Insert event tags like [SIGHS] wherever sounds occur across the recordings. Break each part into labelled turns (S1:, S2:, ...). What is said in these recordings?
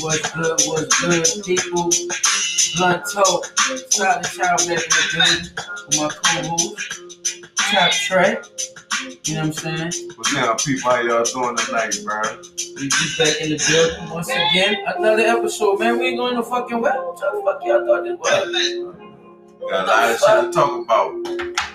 S1: What's good? What's good, people? Blunt talk. Solid child building with my co-host, Chop Trey. You know what I'm saying?
S2: What's down, people? How y'all doing tonight, bro?
S1: We be back in the building once again. Another episode, man. We ain't going to fucking well. What the fuck y'all thought this was?
S2: Got a lot of shit to talk about.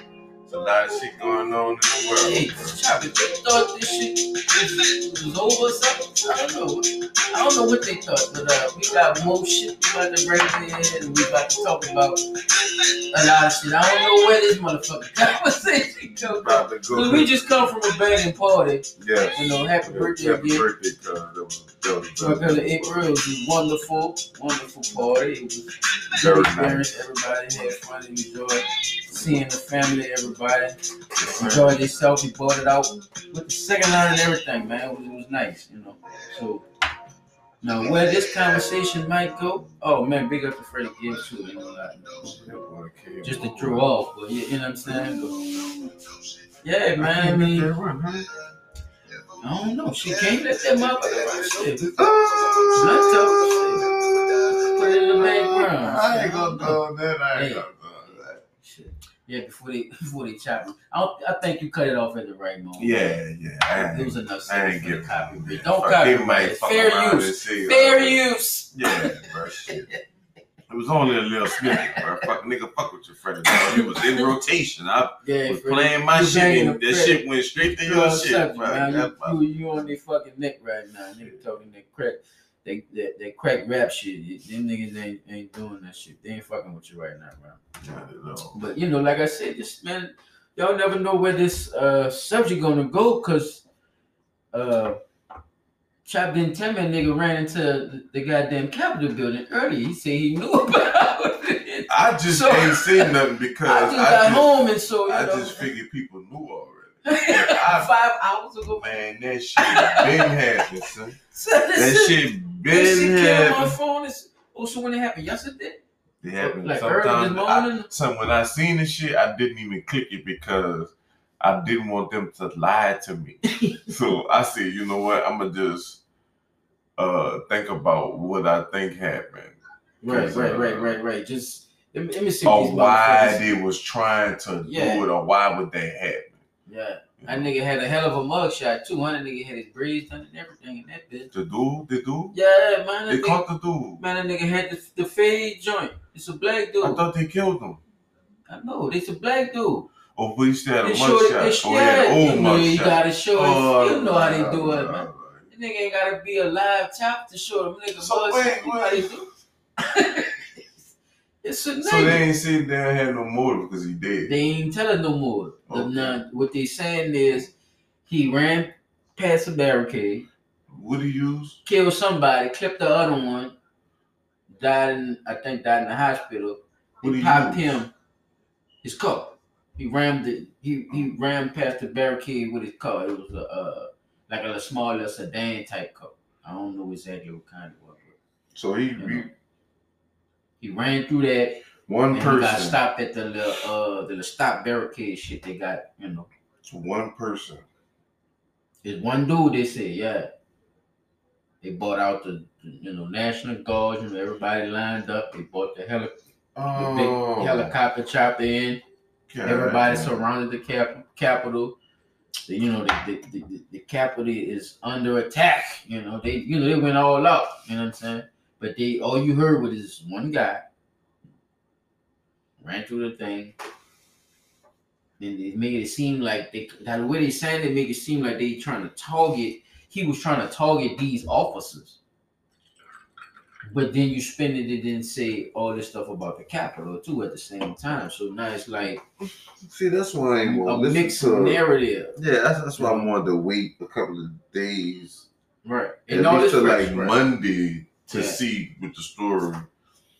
S2: A lot of shit going on in the
S1: Hey,
S2: world.
S1: Chop, if they thought this shit was, was over or something, I don't know. I don't know what they thought, but uh, we got more shit we about to bring in, and we about to talk about a lot of shit. I don't know where this motherfucking [LAUGHS] conversation comes from.
S2: About to.
S1: Cause we just come from a banging party,
S2: yes.
S1: you know. Happy birthday
S2: Happy
S1: again.
S2: birthday, cuz. That was, that was,
S1: So I got to April. It was a wonderful, wonderful party. It was
S2: Very nice.
S1: Everybody had fun and enjoyed seeing the family. Everybody enjoyed themselves. He bought it out with the second line and everything, man. It was, it was nice, you know. So now where this conversation might go, oh man, big up to Freddie Gibbs too. You know, like, just to throw off, but you, you know what I'm saying? But, yeah, man. I mean, I don't know. She can't let that motherfucker run shit. Blunt talk, shit. Put it in the background.
S2: I ain't gonna do that. I ain't
S1: Hey.
S2: gonna do that.
S1: Shit. Yeah, before they [LAUGHS] before they chop me. I, I think you cut it off at the right moment.
S2: Yeah, yeah.
S1: It was enough
S2: I ain't
S1: for the copyright.
S2: yeah,
S1: Don't
S2: fuck,
S1: copyright.
S2: They might
S1: fair use.
S2: say,
S1: Fair
S2: uh,
S1: use.
S2: Yeah, bro. Shit. It was only a little snippet, bro. Fuck, nigga, fuck with your friend. It was in rotation. I
S1: Yeah,
S2: was
S1: Freddie,
S2: playing my
S1: you
S2: shit, and that shit went straight to your shit,
S1: subject,
S2: bro.
S1: You, you, you on their fucking neck right now. Nigga talking that crack, they that, that crack rap shit. Them niggas ain't ain't doing that shit. They ain't fucking with you right now, bro.
S2: Not at all.
S1: But you know, like I said, this man, y'all never know where this uh subject gonna go, cause uh Chop didn't tell me a nigga ran into the, goddamn Capitol building earlier. He said he knew [LAUGHS] about it.
S2: I just
S1: So-
S2: ain't seen nothing [LAUGHS] because
S1: I
S2: I
S1: just
S2: just,
S1: got home and so you
S2: I
S1: know
S2: just figured people knew already. [LAUGHS] I-
S1: five hours ago.
S2: Man, that shit been happening, son.
S1: So
S2: That shit
S1: That
S2: been
S1: shit came on my phone. Is, oh, so when it happened yesterday?
S2: It happened
S1: Like early this
S2: sometimes. I,
S1: morning?
S2: son, when I seen the shit, I didn't even click it because I didn't want them to lie to me. [LAUGHS] so I said, you know what? I'm gonna just uh think about what I think happened
S1: Right, right,
S2: uh,
S1: right, right, right. Just let me, let me see
S2: or why they was trying to
S1: Yeah.
S2: do it or why would they happen.
S1: Yeah, that nigga had a hell of a mugshot too. That nigga had his braids done and everything in that bitch.
S2: The dude, the dude,
S1: Yeah, man.
S2: they
S1: nigga,
S2: caught the dude.
S1: man, that nigga had the, the fade joint. It's a black dude.
S2: I thought they killed him.
S1: I know. It's a black dude.
S2: Oh, but he still had a
S1: They showed it.
S2: Mugshot. Oh,
S1: yeah,
S2: old
S1: you know, you gotta show it.
S2: Oh,
S1: you know how they do it, man.
S2: right.
S1: That nigga ain't gotta be a live chop to show them niggas.
S2: So
S1: mugshot.
S2: wait,
S1: how they
S2: wait.
S1: do. [LAUGHS] it's a nigga.
S2: So they ain't sitting they ain't had no motive because he dead.
S1: They ain't telling no more.
S2: Okay.
S1: nah, what they saying is he ran past a barricade,
S2: What he use?
S1: killed somebody, clipped the other one, died in I think died in the hospital.
S2: What he
S1: popped
S2: use?
S1: him his car. He rammed it. He he ran past the barricade with his car. It was a uh, like a small little sedan type car. I don't know exactly what kind it was.
S2: So he,
S1: you know.
S2: he
S1: he ran through that
S2: one
S1: he got stopped at the little uh the little stop barricade shit they got, you know.
S2: It's one person.
S1: It's one dude they said, yeah. They bought out the you know National Guard, you know, everybody lined up. They bought the, heli- the
S2: Oh,
S1: big helicopter chopper in.
S2: God
S1: Everybody
S2: damn.
S1: surrounded the cap- Capitol. The, you know, the, the, the, the, the Capitol is under attack. You know, they you know they went all out. You know what I'm saying? But they all you heard was this one guy ran through the thing. And they made it seem like they that way they saying it make it seem like they trying to target. He was trying to target these officers. But then you spin it and then say all this stuff about the Capitol too at the same time. So now it's like
S2: See, that's why I ain't
S1: a mixed
S2: to.
S1: narrative.
S2: Yeah, that's, that's why I wanted to wait a couple of days,
S1: Right. And all this
S2: to like
S1: right?
S2: Monday, to
S1: Yeah.
S2: see what the story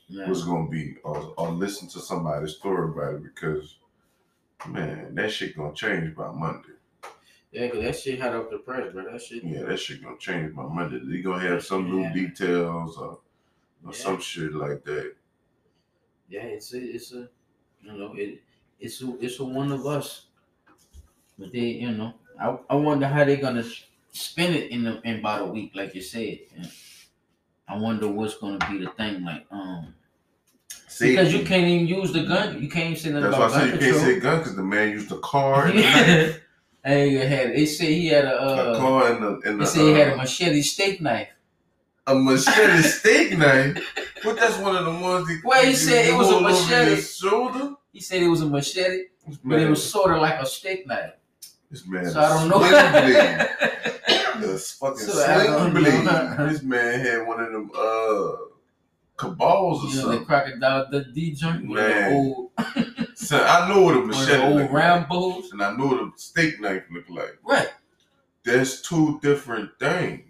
S1: Yeah.
S2: was gonna be, or, or listen to somebody's story about it because, man, that shit gonna change by Monday.
S1: Yeah, cause that shit hot off the press, bro. That shit.
S2: Yeah, that shit gonna change my Monday. They gonna have some new details or, or
S1: Yeah.
S2: some shit like that.
S1: Yeah, it's a, it's a, you know, it, it's a, it's a one of us. But they, you know, I, I wonder how they're gonna spend it in the, in about a week, like you said. Yeah. I wonder what's gonna be the thing, like, um, because you can't even use the gun. You can't even say nothing
S2: That's why I
S1: about
S2: said
S1: gun
S2: you can't say gun because the man used a car and a
S1: and he had, they say he had a,
S2: a
S1: uh,
S2: car and a, and
S1: they
S2: a,
S1: say he had a
S2: uh,
S1: machete steak knife.
S2: a machete steak knife. But that's one of the ones that
S1: Well, he
S2: you-
S1: said
S2: you
S1: it was a machete.
S2: shoulder.
S1: He said it was a machete,
S2: This
S1: but it was sort of like a steak knife.
S2: This man.
S1: So I don't know. [LAUGHS]
S2: The fucking
S1: So
S2: sling blade. This man had one of them uh cabals or
S1: You know, the
S2: something.
S1: crocodile the D joint with the old, [LAUGHS]
S2: So I know what a [LAUGHS] machete
S1: the old
S2: look like,
S1: Rambos.
S2: and I know what a steak knife look like.
S1: Right.
S2: That's two different things.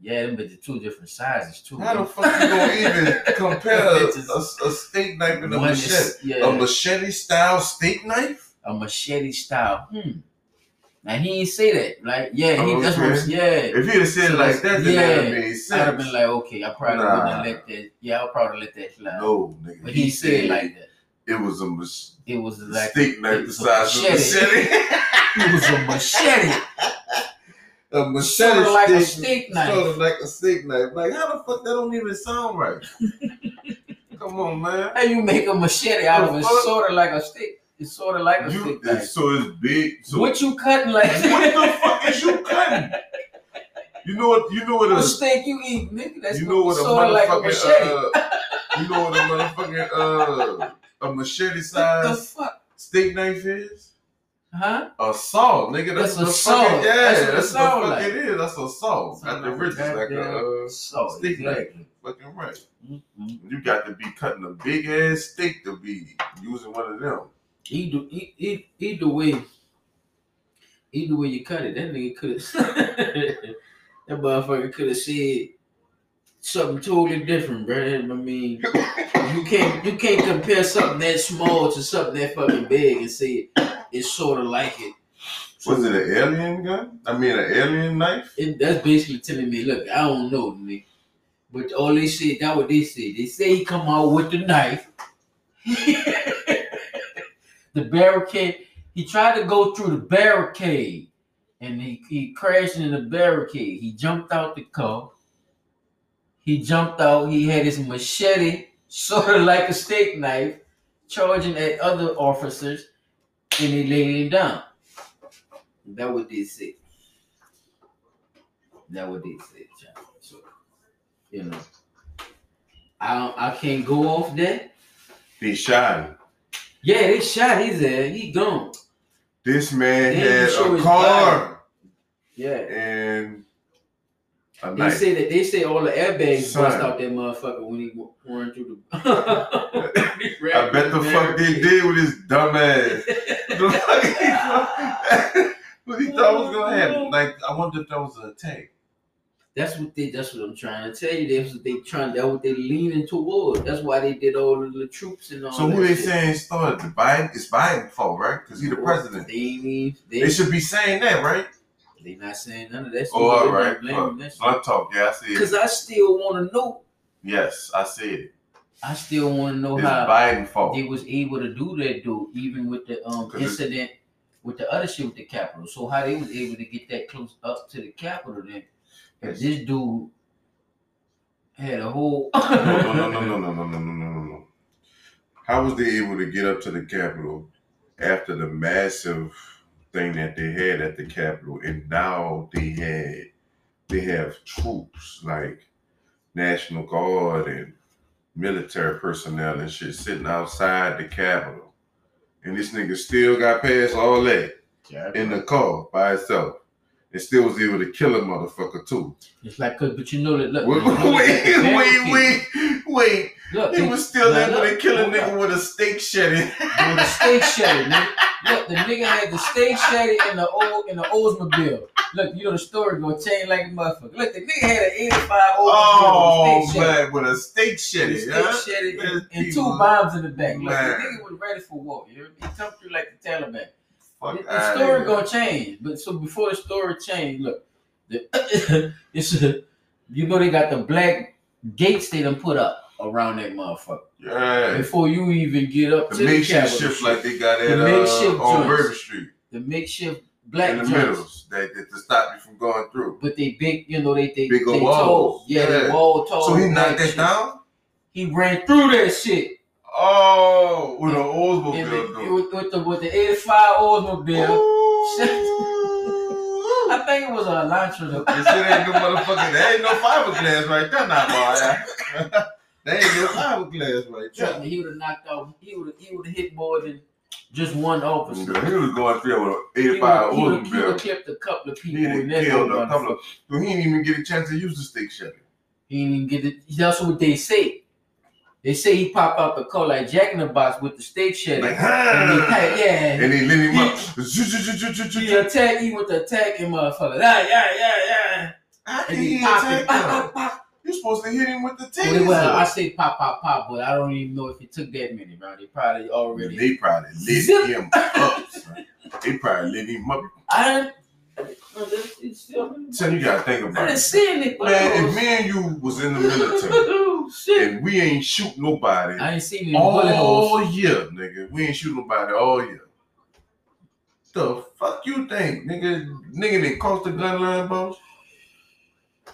S1: Yeah, but the two different sizes too.
S2: How the fuck you gonna even compare a, a, a steak knife and a machete?
S1: is- yeah,
S2: A machete style steak knife?
S1: a machete style. Hmm. Now he ain't say that. Like, yeah, he
S2: Oh,
S1: that's what.
S2: okay.
S1: Yeah.
S2: If he'd have said it like that, then
S1: Yeah.
S2: that would have made
S1: I'd have been like, okay, I probably
S2: Nah.
S1: wouldn't let that. Yeah, I'll probably let that slide.
S2: no, nigga.
S1: but he, said it like that.
S2: it was a mach-
S1: It was like
S2: steak knife the
S1: a
S2: size of a
S1: machete.
S2: machete. [LAUGHS] [LAUGHS]
S1: it was a machete,
S2: a machete
S1: sort of like a
S2: steak,
S1: steak knife.
S2: Sort of like a steak knife. Like how the fuck that don't even sound right? [LAUGHS] Come on, man.
S1: How you make a machete out of it? Sort of like a stick. It's sort of like a
S2: You,
S1: stick knife.
S2: so it's big. So
S1: what you cutting like? [LAUGHS]
S2: what the fuck is you cutting? You know what? You know what
S1: What
S2: a
S1: steak you eat, nigga? That's
S2: you know what a
S1: of like a
S2: motherfucking
S1: machete.
S2: uh, you know what a motherfucking uh a machete size
S1: fuck?
S2: steak knife is?
S1: Huh?
S2: A saw, nigga. That's,
S1: That's a
S2: the
S1: saw.
S2: fucking yeah.
S1: That's what
S2: That's, the fuck
S1: like.
S2: it is. That's a saw. At the richest, like a uh,
S1: saw,
S2: steak knife. Fucking right.
S1: Mhm.
S2: You got to be cutting a big ass steak to be using one of them.
S1: Either, either way, either way you cut it, that nigga could have, [LAUGHS] that motherfucker could have said something totally different, bro. I mean, you can't you can't compare something that small to something that fucking big and say it's sort of like it.
S2: Was it an alien gun? I mean, an alien knife?
S1: It, that's basically telling me, look, I don't know, nigga. But all they said, that what they said. They say he come out with the knife. [LAUGHS] the barricade. He tried to go through the barricade, and he, he crashed in the barricade. He jumped out the car. He jumped out. He had his machete, [LAUGHS] sort of like a steak knife, charging at other officers, and he laid him down. That what they said. That what they said, John. So, you know, I I can't go off that.
S2: Be him.
S1: Yeah, they shot his ass. He gone.
S2: This man had a car
S1: Yeah.
S2: and a
S1: They say that they say all the airbags
S2: Son.
S1: bust out that motherfucker when he run through the. [LAUGHS] [LAUGHS]
S2: I bet the fuck they did with his dumb ass. [LAUGHS] What he thought was gonna happen? Oh, like, I wonder if that was an attack.
S1: That's what they. That's what I'm trying to tell you. That's what they trying. That's what they leaning toward. That's why they did all of the troops and all.
S2: So who they
S1: shit.
S2: saying started? The Biden? It's Biden fault, right? Because he the president.
S1: They. They,
S2: They should be saying that, right?
S1: they not saying none of that.
S2: Oh, all right.
S1: shit.
S2: Blunt talk. Yeah, I see it.
S1: Cause I still want to know.
S2: Yes, I see it.
S1: I still want to know
S2: It's
S1: how
S2: Biden fault.
S1: they was able to do that, though, even with the um incident with the other shit with the Capitol. So how they was able to get that close up to the Capitol then? If this dude had a whole
S2: no, no, no, no, no, no, no, no, no, no, no. How was they able to get up to the Capitol after the massive thing that they had at the Capitol, and now they had they have troops like National Guard and military personnel and shit sitting outside the Capitol, and this nigga still got past all that in the car by itself. And still was able to kill a motherfucker too.
S1: It's like, cause, but you know that. Look,
S2: Wait,
S1: know
S2: wait, wait, wait, wait.
S1: Look,
S2: He was still able
S1: look,
S2: to kill a nigga with a steak shetty.
S1: With a steak shetty, nigga. Look, the nigga had the steak shetty in the old in the Oldsmobile. Look, you know the story gonna change like a motherfucker. Look, the nigga had an 85 Oldsmobile
S2: Oh
S1: steak shetty.
S2: man, with a steak
S1: With
S2: shetty,
S1: a steak
S2: huh?
S1: shetty and, and two bombs in the back. Look, the nigga was ready for war. You me? He come through like the Taliban.
S2: Fuck
S1: The, the story gonna change, but so before the story change, look, the, [COUGHS] it's a, you know they got the black gates they done put up around that motherfucker
S2: Yeah.
S1: before you even get up
S2: The
S1: to the
S2: makeshift
S1: Capitol
S2: shift like they got
S1: The
S2: at uh, on
S1: joints.
S2: Bourbon Street
S1: the makeshift black
S2: in the
S1: joints.
S2: middles that, to stop you from going through.
S1: But they big, you know, they they
S2: Big
S1: they
S2: walls.
S1: tall. Yeah, they
S2: Yeah.
S1: wall tall.
S2: So he knocked that
S1: shit.
S2: down.
S1: He ran through that shit.
S2: Oh, with an Oldsmobile
S1: the, with, with the with the 85 Oldsmobile. [LAUGHS] I think it was a Elantra. though.
S2: They said ain't no motherfucking. There ain't no fiberglass right there, now, boy. [LAUGHS] there ain't no fiberglass right
S1: Trust
S2: there.
S1: me, he would have knocked off. He would he would have hit more than just one officer.
S2: He was going through with an eighty-five
S1: He
S2: 85
S1: would have kept a couple of
S2: He
S1: people that
S2: killed a couple of. So he didn't even get a chance to use the stick shift.
S1: He didn't even get it. That's what they say. They say he popped out the car like Jack in the Box with the steak shed.
S2: Like,
S1: and he,
S2: huh? [LAUGHS]
S1: yeah,
S2: And he lit him up.
S1: he attacked. He went to attacking motherfucker. Yeah, yeah, yeah, yeah.
S2: Can
S1: And he
S2: he
S1: popped it.
S2: him?
S1: pop, pop.
S2: You're supposed to hit him with the
S1: Well,
S2: taser.
S1: well, I say pop, pop, pop, but I don't even know if it took that many, bro. They probably already.
S2: They probably lit him up. son. They probably lit him up.
S1: I didn't.
S2: So you gotta think about
S1: I
S2: about
S1: didn't
S2: it.
S1: see any.
S2: Man, if me and you was in the military
S1: Oh, shit.
S2: and we ain't shoot nobody
S1: I ain't seen any bullet holes.
S2: all year, nigga. We ain't shoot nobody all year. The fuck you think, nigga? Nigga didn't cross the gun line, boss.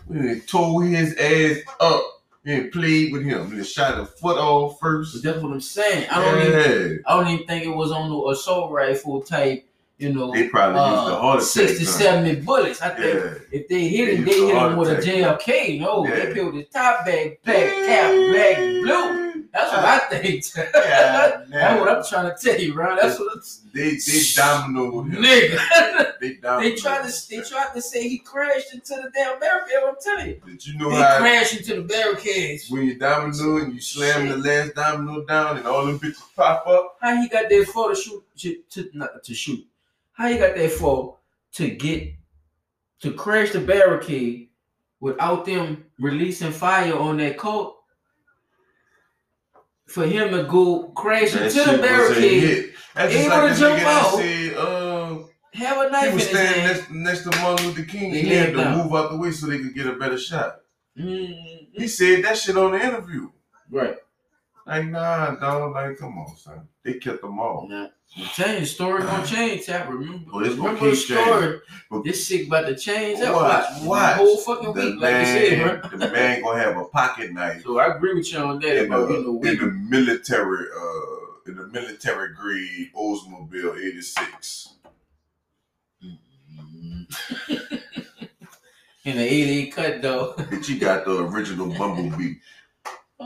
S2: We done tore his ass up and played with him. We done shot a foot off
S1: But
S2: first.
S1: that's what I'm saying. I don't even. I don't even think it was on the assault rifle type. You know,
S2: They probably used the heart
S1: uh,
S2: attack.
S1: 60,
S2: gun.
S1: 70 bullets. I think
S2: Yeah.
S1: if they hit
S2: They
S1: him, they hit him with a. JLK. No,
S2: Yeah.
S1: they peeled his top bag, black cap, black, blue. That's what I think. [LAUGHS]
S2: God
S1: That's what I'm trying to tell you, bro. That's what I'm
S2: They they dominoed him.
S1: nigga. [LAUGHS]
S2: They dominoed.
S1: they tried to they tried to say he crashed into the damn barricade. I'm telling you,
S2: Did you know
S1: he
S2: how
S1: crashed into the barricades.
S2: when you domino and you slam the last domino down and all them bitches pop up?
S1: How he got that for to shoot to, to not to shoot? How you got that for to get to crash the barricade without them releasing fire on that coat? For him to go crash
S2: That
S1: into the barricade, He
S2: just like the
S1: jump out.
S2: said, uh,
S1: have a
S2: he
S1: knife in
S2: was standing next, next to Martin Luther King.
S1: He
S2: He had to move out the way so they could get a better shot.
S1: Mm,
S2: He said that shit on the interview.
S1: right.
S2: Like, nah, dog. Like, come on, son. They kept them all.
S1: Now, I'm telling you, the story gonna [SIGHS] change, Tap. Remember,
S2: Oh, it's
S1: remember the story.
S2: But-
S1: This shit about to change.
S2: Watch,
S1: watch,
S2: watch.
S1: The whole fucking
S2: The
S1: week, like you said,
S2: man,
S1: bro.
S2: the man gonna have a pocket knife
S1: So I agree with you on that
S2: in
S1: a
S2: in the military, uh, in the military grade Oldsmobile '86. [LAUGHS]
S1: In the 88 cut though.
S2: That you got the original Bumblebee. [LAUGHS]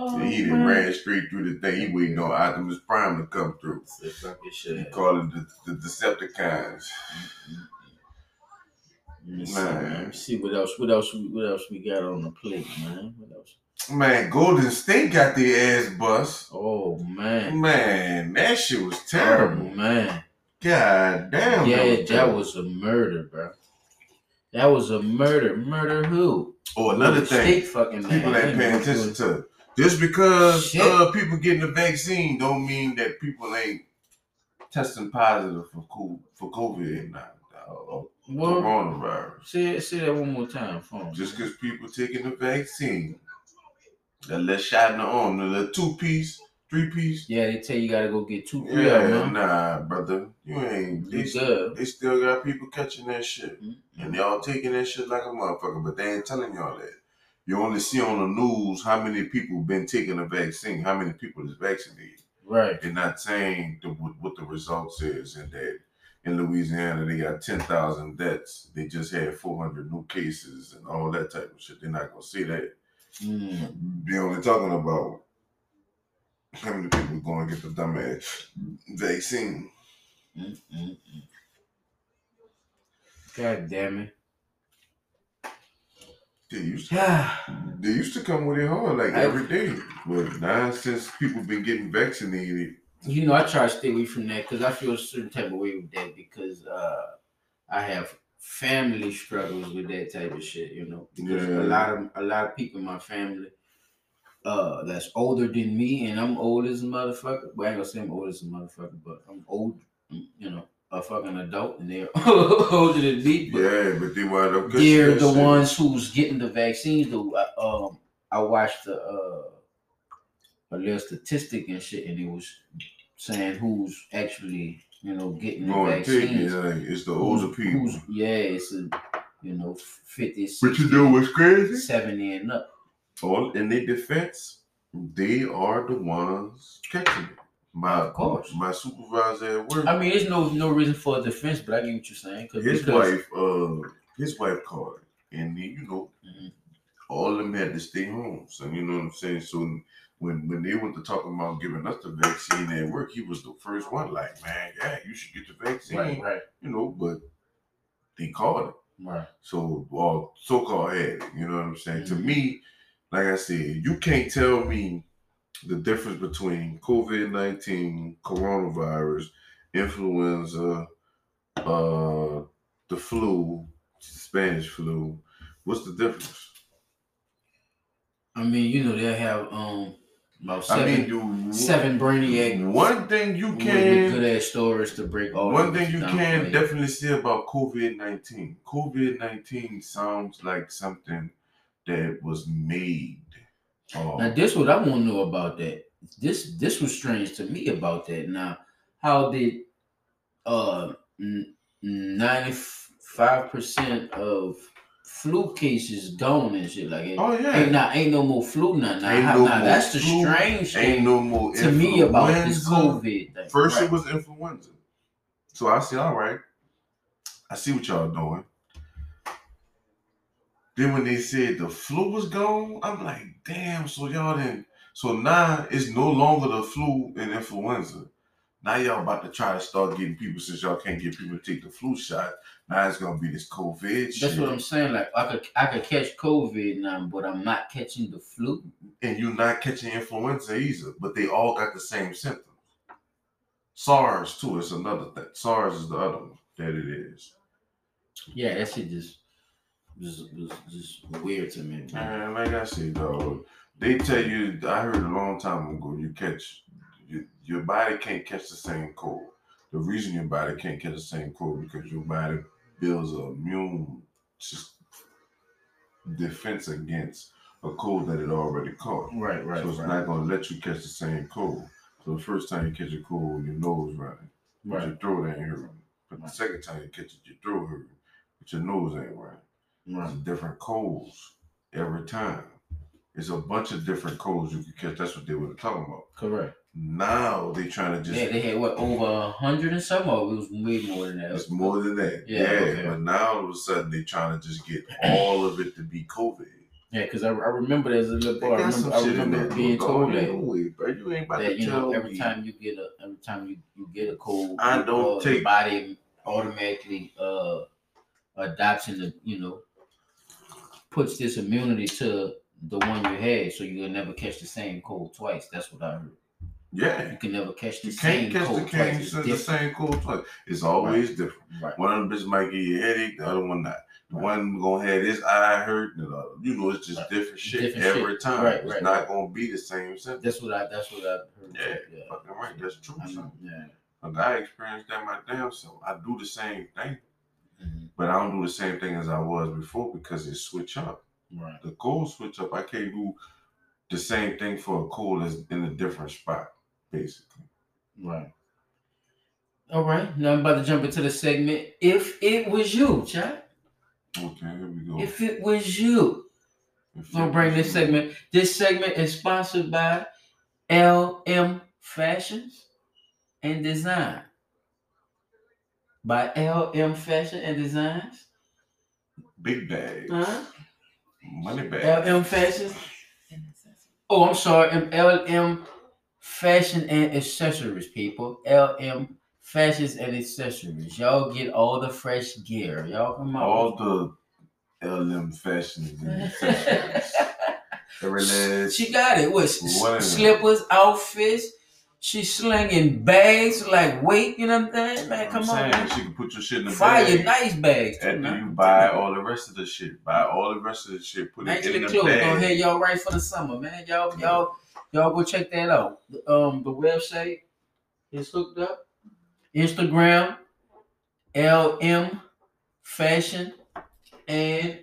S1: Oh,
S2: he done ran straight through the thing. He waiting on Optimus Prime to come through.
S1: That
S2: He
S1: shit.
S2: call it the, the Decepticons.
S1: Let me see,
S2: Man.
S1: man. Let me see what else. What else? we- What else we got on the plate, man? What else?
S2: Man, Golden State got their ass bust.
S1: Oh man.
S2: Man, that shit was
S1: Oh
S2: terrible.
S1: man.
S2: God damn.
S1: Yeah, that
S2: terrible.
S1: was a murder, bro. That was a murder. Murder who?
S2: Oh, another thing.
S1: State fucking
S2: people
S1: man.
S2: ain't paying attention to. Just because uh, people getting the vaccine don't mean that people ain't testing positive for co- for COVID now. Or
S1: Well,
S2: coronavirus.
S1: say, say that one more time for me.
S2: Just because people taking the vaccine, that little shot in the arm, the little two piece, three piece.
S1: Yeah, they tell you gotta go get two, three
S2: Yeah,
S1: them.
S2: nah, brother. You ain't. They,
S1: You
S2: they still got people catching that shit.
S1: Mhm.
S2: And y'all taking that shit like a motherfucker, but they ain't telling y'all that. You only see on the news how many people been taking the vaccine, how many people is vaccinated.
S1: Right.
S2: They're not saying the, what, what the results is, and that in Louisiana they got ten thousand deaths. They just had four hundred new cases and all that type of shit. They're not gonna say that.
S1: Mm.
S2: They only talking about how many people going to get the dumbass vaccine.
S1: Mm, mm, mm. God damn it.
S2: They used to,
S1: Yeah.
S2: they used to come with it hard like
S1: I-
S2: every day, but now since people been getting vaccinated,
S1: You know, I try to stay away from that because I feel a certain type of way with that because uh, I have family struggles with that type of shit. You know, because
S2: Yeah.
S1: a lot of a lot of people in my family uh, that's older than me, and I'm old as a motherfucker. Well, I ain't gonna say I'm old as a motherfucker, but I'm old. You a fucking adult and they're [LAUGHS] older than me. But
S2: Yeah, but they wind up.
S1: they're the
S2: shit.
S1: ones who's getting the vaccines. Though, I, um, I watched the uh, a little statistic and shit, and it was saying who's actually you know getting the
S2: Going to take it. Like, it's the
S1: Who's-
S2: older people.
S1: yeah, it's a you know 50,
S2: But you
S1: 60,
S2: know what's crazy?
S1: 70 and up.
S2: All in their defense, they are the ones catching it. My
S1: Of course.
S2: my supervisor at work,
S1: I mean, there's no no reason for a defense, but I get what you're saying. Cause,
S2: his
S1: because-
S2: wife, uh, his wife called, and he, you know,
S1: Mhm.
S2: all of them had to stay home. So you know what I'm saying. So when when they went to talk about giving us the vaccine at work, he was the first one. Like, man, yeah, you should get the vaccine.
S1: Right, right,
S2: You know, but they called it.
S1: right.
S2: So, well, so called had it. You know what I'm saying? To
S1: Mhm.
S2: me, like I said, you can't tell me the difference between COVID 19, coronavirus, influenza, uh, the flu, Spanish flu. What's the difference?
S1: I mean, you know, they have um about
S2: I
S1: seven
S2: mean, you
S1: seven brainiac
S2: One thing you can
S1: good at stories to break all.
S2: One thing you can definitely say about COVID 19 COVID 19 sounds like something that was made.
S1: Now
S2: Uh,
S1: this what I want to know about that. This this was strange to me about that. Now, how did uh ninety five percent of flu cases gone and shit like it?
S2: oh,
S1: Ain't
S2: yeah.
S1: not ain't no more flu now. Now,
S2: Ain't
S1: how-
S2: no
S1: now that's the
S2: flu,
S1: strange
S2: Ain't no more
S1: to me about this. COVID thing.
S2: First,
S1: Right.
S2: it was influenza. So I said, all right, I see what y'all doing. Then when they said the flu was gone, I'm like, damn, so y'all didn't. So now it's no longer the flu and influenza. Now y'all about to try to start getting people since y'all can't get people to take the flu shot. Now it's gonna be this COVID
S1: That's
S2: shit.
S1: what I'm saying. Like I could I could catch COVID now, but I'm not catching the flu.
S2: and you're not catching influenza either, but they all got the same symptoms. SARS too is another thing. SARS is the other one that it is.
S1: Yeah, that shit just was was just weird to me. man.
S2: And like I said, dog, they tell you. I heard a long time ago, you catch your, your body can't catch the same cold. The reason your body can't catch the same cold because your body builds an immune sys- defense against a cold that it already caught.
S1: Right, right,
S2: so it's
S1: right.
S2: not going to let you catch the same cold. So the first time you catch a cold, your nose running, but
S1: right,
S2: your throat ain't hurting. But the second time you catch it, your throat hurting, but your nose ain't running. It's different colds every time. It's a bunch of different colds you can catch. That's what they were talking about.
S1: Correct.
S2: Now they trying to just
S1: Yeah, they had what over a hundred and some, or it was way more than that.
S2: it's more than that.
S1: Yeah,
S2: Yeah,
S1: okay.
S2: but now all of a sudden they trying to just get all of it to be COVID.
S1: Yeah, because I, I remember as a little boy, I remember,
S2: some
S1: I remember
S2: there.
S1: being told that,
S2: way, bro. You ain't about
S1: that
S2: to
S1: you know every
S2: me.
S1: time you get a every time you, you get a cold,
S2: I
S1: your,
S2: don't
S1: uh,
S2: take-
S1: body automatically uh adopts the you know puts this immunity to the one you had, so you'll never catch the same cold twice. That's what I heard.
S2: Yeah.
S1: You can never catch the
S2: You
S1: same
S2: can't catch
S1: cold
S2: the,
S1: twice.
S2: the same cold twice. It's always different.
S1: Right.
S2: One of them bitches might give you a headache, the other one not. The
S1: Right.
S2: one gonna have this eye hurt, and the other, you know, it's just
S1: Right.
S2: different shit
S1: Different
S2: every
S1: shit.
S2: time.
S1: Right,
S2: it's
S1: right,
S2: not
S1: right.
S2: gonna be the same symptom.
S1: That's what I. That's what I heard.
S2: Yeah,
S1: yeah.
S2: Fucking right, that's true.
S1: I yeah.
S2: Like, I experienced that my damn self. I do the same thing,
S1: Mhm.
S2: but I don't do the same thing as I was before because it switch up.
S1: Right.
S2: The cold switch up. I can't do the same thing for a cold as in a different spot, basically.
S1: Right. All right. Now I'm about to jump into the segment. If it was you, chat.
S2: Okay, here we go.
S1: If it was you.
S2: If
S1: Gonna bring this
S2: you.
S1: segment. This segment is sponsored by LM Fashions and Design. By LM Fashion and Designs.
S2: Big bag,
S1: Huh?
S2: money bag.
S1: LM Fashions. Oh, I'm sorry. M- LM Fashion and Accessories, people. LM Fashions and Accessories. Y'all get all the fresh gear. Y'all come on.
S2: All the LM fashions and [LAUGHS] accessories.
S1: She got it. What? Slippers, outfits. She's slinging bags like weight. You know what I'm saying? Man,
S2: I'm
S1: come on,
S2: saying,
S1: man.
S2: She can put your shit in the
S1: Fire
S2: bag.
S1: nice bags. too,
S2: After
S1: man.
S2: you buy all the rest of the shit, buy all the rest of the shit, put
S1: Nice
S2: it in
S1: little
S2: the
S1: clothes. Go
S2: bag.
S1: ahead, y'all right for the summer, man. Y'all, y'all, y'all go check that out. Um, the website is hooked up. Instagram, LM Fashion and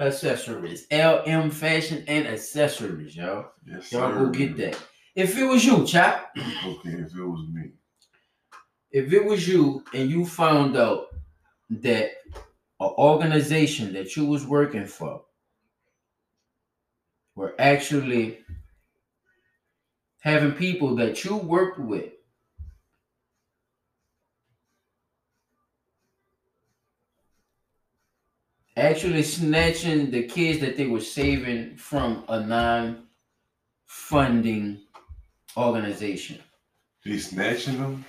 S1: Accessories. LM Fashion and Accessories, y'all.
S2: Yes,
S1: Y'all go
S2: sir.
S1: get that. If it was you, chap,
S2: Okay, if it was me.
S1: if it was you and you found out that an organization that you was working for were actually having people that you worked with actually snatching the kids that they were saving from a non-funding organization.
S2: They snatching them?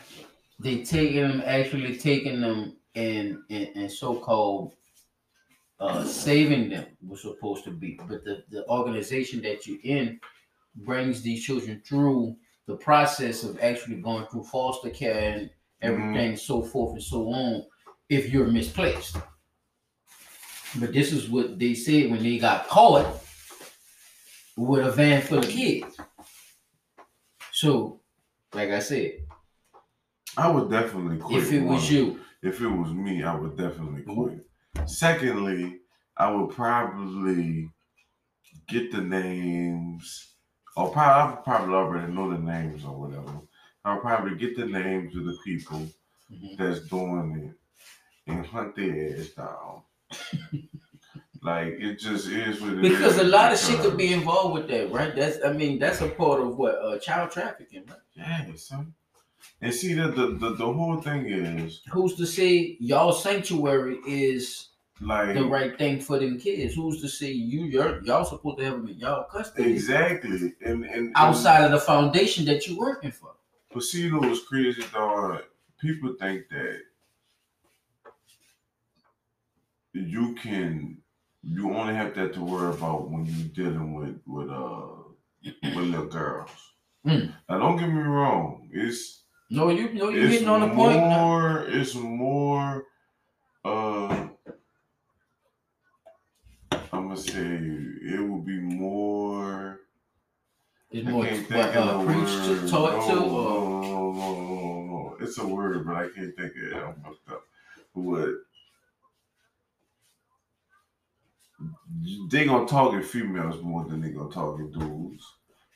S1: they taking them actually taking them and and, and so-called uh saving them was supposed to be. But the, the organization that you're in brings these children through the process of actually going through foster care and everything so forth and so on if you're misplaced. But this is what they said when they got caught with a van full of kids so like i said
S2: I would definitely quit.
S1: if it was you
S2: If it was me, I would definitely quit. Secondly, I would probably get the names, or probably I probably already know the names or whatever. I'll probably get the names of the people
S1: Mhm.
S2: that's doing it and hunt their ass down. [LAUGHS] like it just is what it is.
S1: Because a lot of shit could be involved with that, right? That's I mean, that's a part of what uh, child trafficking, right?
S2: Yeah, son. And see the, the the the whole thing is
S1: Who's to say y'all sanctuary is
S2: like
S1: the right thing for them kids? Who's to say you you're, y'all supposed to have them in y'all custody
S2: exactly and and and-
S1: outside of the foundation that you're working for?
S2: But see, those crazy dog. People think that you can, you only have that to worry about when you're dealing with with uh with little girls.
S1: Mm.
S2: Now, don't get me wrong. It's
S1: No, you no, you're hitting on the
S2: more.
S1: point. Now.
S2: It's more. Uh, I'm gonna say it will be more.
S1: It's
S2: I
S1: more
S2: can't think
S1: uh, preached to, taught to,
S2: no,
S1: or
S2: no, no, no, no, no. It's a word, but I can't think of it. I'm fucked up. But they gonna target females more than they gonna target dudes.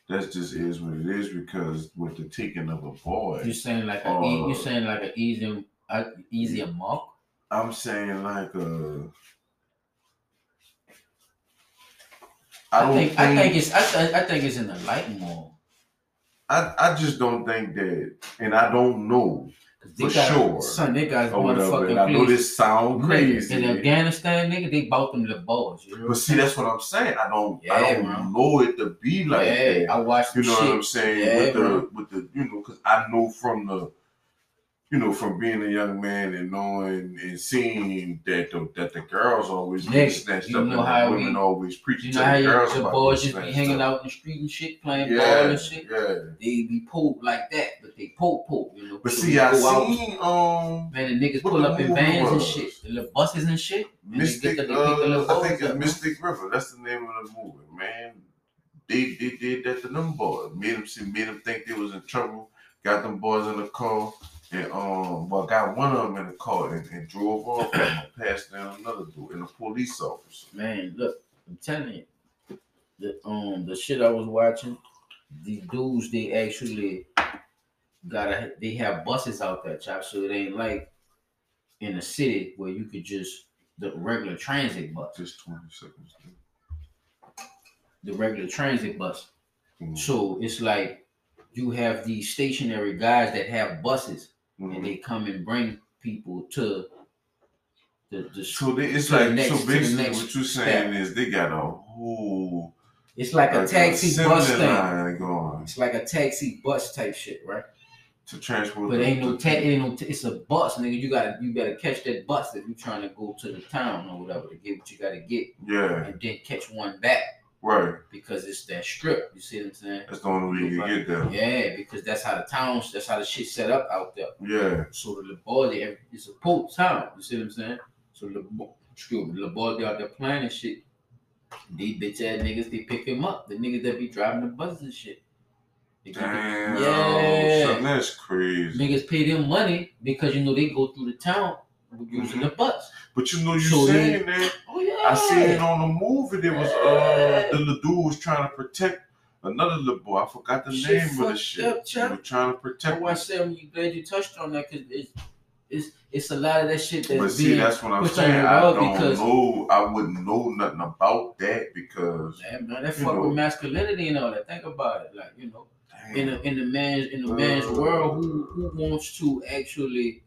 S2: That's just is what it is because with the taking of a boy,
S1: you saying like a
S2: Uh,
S1: e- you saying like an easy a easier mark?
S2: I'm saying like uh I
S1: I,
S2: don't
S1: think, I think it's I, th- I think it's in the light more.
S2: I, I just don't think that and I don't know
S1: 'Cause They
S2: For
S1: got,
S2: sure.
S1: Son, they got
S2: whatever. And I
S1: motherfucking
S2: know this sound crazy.
S1: In Afghanistan, nigga, they bought them the balls. You know
S2: But see, that's what I'm saying. I don't, I don't know it to be like
S1: yeah,
S2: that.
S1: I watched
S2: You know
S1: shit.
S2: what I'm saying?
S1: Yeah,
S2: with the, with the, you know, because I know from the, you know, from being a young man and knowing and seeing that the, that the girls always
S1: Nigga,
S2: snatched up and
S1: how
S2: the women
S1: we-
S2: always preaching
S1: You
S2: to
S1: know how
S2: the girls
S1: the boys just be hanging
S2: up.
S1: out in the street and shit, playing ball and shit.
S2: yeah.
S1: They be pulled like that, but they poke poke, you know.
S2: But see, I
S1: go out,
S2: seen um
S1: Man, the niggas pull
S2: the
S1: up in vans and
S2: was.
S1: shit, the little buses and shit. and
S2: Mystic.
S1: get the- they pick the
S2: Uh, I think it's
S1: up,
S2: Mystic River. That's the name of the movie, man. They they did that to them boys. Made them see, made them think they was in trouble. Got them boys in the car and um, well, got one of them in the car and, and drove off and [COUGHS] passed down another dude and a police officer.
S1: Man, look, I'm telling you, the um the shit I was watching, the dudes they actually gotta they have buses out there, chop. So it ain't like in a city where you could just the regular transit bus,
S2: Just twenty seconds.
S1: the regular transit bus.
S2: Mhm.
S1: So it's like you have these stationary guys that have buses and
S2: Mhm.
S1: they come and bring people to the the
S2: So they, it's like
S1: next-
S2: so basically what you're saying is they got a whole
S1: it's like a taxi
S2: assembly
S1: bus thing.
S2: going
S1: It's like a taxi bus type shit, right?
S2: to transport.
S1: But ain't no ta- ain't no. T- it's a bus, nigga. You gotta you gotta catch that bus if you're trying to go to the town or whatever to get what you gotta get,
S2: Yeah,
S1: and then catch one back
S2: right.
S1: because it's that strip. You see what I'm saying?
S2: That's the only way you can get there.
S1: Yeah, because that's how the towns, that's how the shit set up out there.
S2: Yeah.
S1: So the LaBardia, it's a port town. You see what I'm saying? So the excuse me, LaBardia out there playing and shit. These bitch ass niggas, they pick him up. The niggas that be driving the buses and shit. They
S2: Damn.
S1: Yeah.
S2: Son, that's crazy.
S1: Niggas pay them money because you know they go through the town using mm-hmm. the bus.
S2: But you know, you
S1: So
S2: saying that. I seen it on the movie. There was uh the little dude was trying to protect another little boy. I forgot the
S1: Shit
S2: name of the shit.
S1: up,
S2: he was trying to protect.
S1: why I said I'm glad you touched on that because it's it's it's a lot of that shit that's
S2: But see,
S1: being
S2: that's what I'm saying. I don't
S1: because-
S2: know. I wouldn't know nothing about that because
S1: Yeah, man, that fuck
S2: know.
S1: with masculinity and all that. Think about it, like you know, in
S2: damn,
S1: the in the man's in the man's
S2: Uh.
S1: world, who who wants to actually,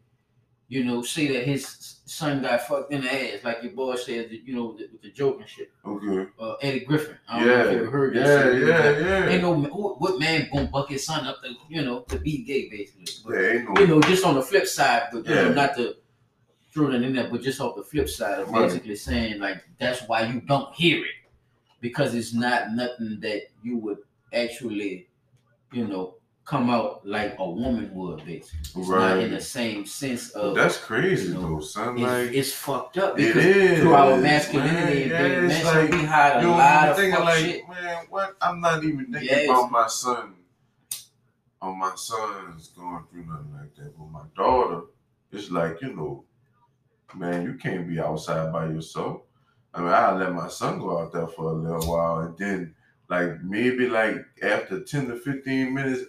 S1: you know, say that his son got fucked in the ass, like your boy said, that, you know, with the joke and shit.
S2: okay.
S1: Uh, Eddie Griffin. I don't know if you
S2: Yeah,
S1: ever heard that
S2: yeah, yeah, yeah.
S1: Ain't no what man gonna buck his son up to you know to be gay basically. But,
S2: Yeah, ain't no
S1: you know, just on the flip side, but you know, not to throw that in there, but just off the flip side of
S2: Right.
S1: basically saying like that's why you don't hear it because it's not nothing that you would actually, you know, come out like a woman would basically. It's not in the same sense of
S2: That's crazy
S1: you know,
S2: though, son.
S1: it's,
S2: Like
S1: it's fucked up
S2: it
S1: because
S2: is
S1: through our
S2: man.
S1: masculinity and
S2: Yeah,
S1: being
S2: like
S1: we hide a
S2: you
S1: lot of fuck
S2: like,
S1: shit.
S2: man, what? I'm not even thinking
S1: Yes.
S2: about my son. On my son's going through nothing like that, but my daughter, it's like you know, man, you can't be outside by yourself. I mean, I let my son go out there for a little while, and then like maybe like after ten to fifteen minutes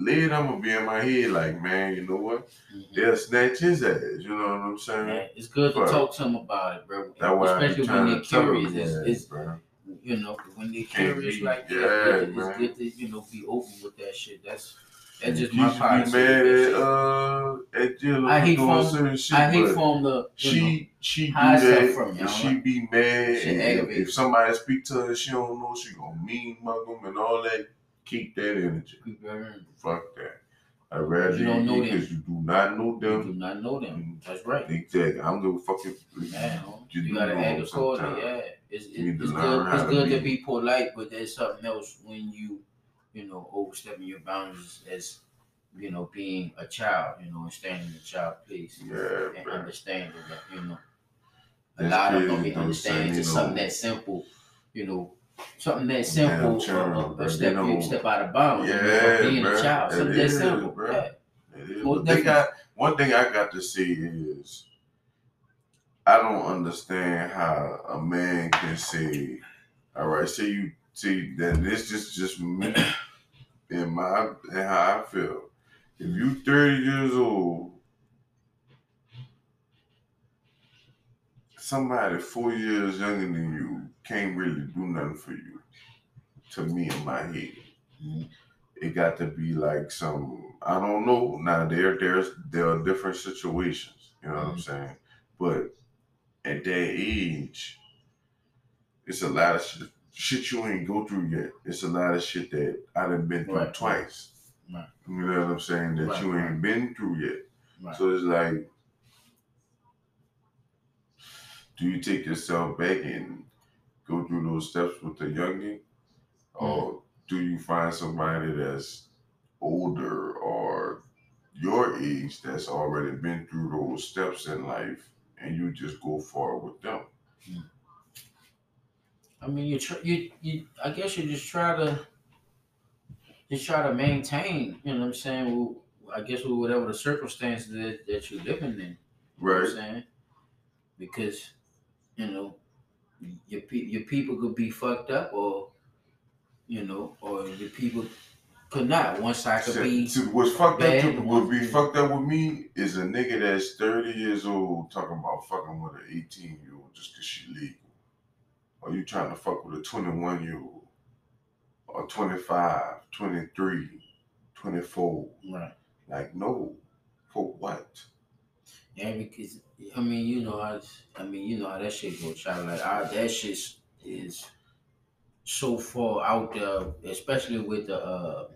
S2: later, I'm gonna be in my head like, man, you know what?
S1: Mhm.
S2: They'll snatch his ass. You know what I'm saying?
S1: Man, it's good to talk to them about it, bro.
S2: That's why
S1: Especially when they're curious. It's,
S2: yeah,
S1: it's
S2: bro.
S1: you know, when they're curious
S2: be-
S1: like that,
S2: yeah,
S1: it's, good to you know be open with that shit. That's that's
S2: You
S1: just my
S2: used to be mad at uh at Jill
S1: I hate
S2: doing certain shit,
S1: I hate
S2: but
S1: for them to you know,
S2: she she do
S1: hide
S2: that.
S1: from you,
S2: she
S1: don't
S2: be mad. If, if somebody speak to her, she don't know. She gonna mean mug them and all that. Keep that energy.
S1: keep your hand.
S2: Fuck that. I rather
S1: You don't know them.
S2: because you do not know
S1: You
S2: them.
S1: do not know them. Mm. That's right.
S2: Exactly. I don't give a fuck if
S1: Man,
S2: you,
S1: you gotta
S2: know them
S1: accordingly. Yeah, it's,
S2: You need
S1: it,
S2: to
S1: it's good. It's
S2: to
S1: good to
S2: be-
S1: polite, but there's something else when you, you know, overstepping your boundaries as, you know, being a child, you know, and standing in a child place
S2: Yeah,
S1: and
S2: bro.
S1: understanding that, you know, a
S2: That's
S1: lot of them don't be understanding
S2: son,
S1: just something that simple, you know, something that simple, uh, uh,
S2: bro,
S1: a step you step out of bounds,
S2: Yeah,
S1: being
S2: bro.
S1: a child,
S2: It
S1: something that
S2: is,
S1: simple,
S2: bro.
S1: yeah.
S2: It is.
S1: Most
S2: But they got one thing I got to say is I don't understand how a man can say, all right, say you see that this just just me in my and how I feel. If you 30 years old, somebody four years younger than you can't really do nothing for you. To me in my head it got to be like some I don't know. Now there there's there are different situations, you know what I'm mm-hmm. saying? But at that age, it's a lot of shit, shit you ain't go through yet. It's a lot of shit that I done been through
S1: Right.
S2: twice.
S1: Right.
S2: You know what I'm saying? That
S1: Right,
S2: you ain't been through yet. So it's like do you take yourself back and go through those steps with the youngin? Mm-hmm. Or do you find somebody that's older or your age that's already been through those steps in life and you just go forward with them?
S1: I mean, you try, you you. I guess you just try to just try to maintain. You know what I'm saying? Well, I guess with whatever the circumstances that, that you're living in. You know I'm
S2: Right.
S1: saying? Because you know your pe- your people could be fucked up, or you know, or your people could not. One side could be
S2: what's fucked up,
S1: the
S2: what be fucked up with me is a nigga that's 30 years old talking about fucking with an 18 year old just because she legal. Are you trying to fuck with a 21 year old or 25, 23, 24.
S1: right.
S2: Like, no. For what?
S1: Yeah, because I mean, you know how I mean, you know how that shit go, child. Like I, that shit is so far out there, especially with the uh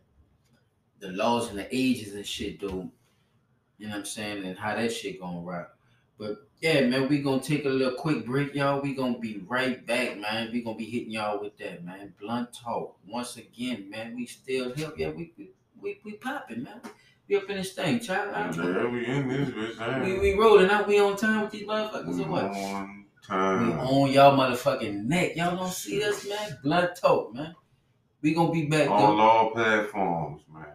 S1: the laws and the ages and shit, dude. You know what I'm saying, and how that shit gonna rock. But yeah, man, we gonna take a little quick break, y'all. We gonna be right back, man. We gonna be hitting y'all with that, man. Blunt talk once again, man. We still here, yeah. We we we, we popping, man. We up in this thing, child.
S2: Yeah, we in this bitch.
S1: We,
S2: man.
S1: we rolling out. We on time with these motherfuckers or what?
S2: on time.
S1: We on y'all motherfucking neck. Y'all don't see us, man. Blood talk, man. We gonna be back
S2: On
S1: though.
S2: all platforms, man.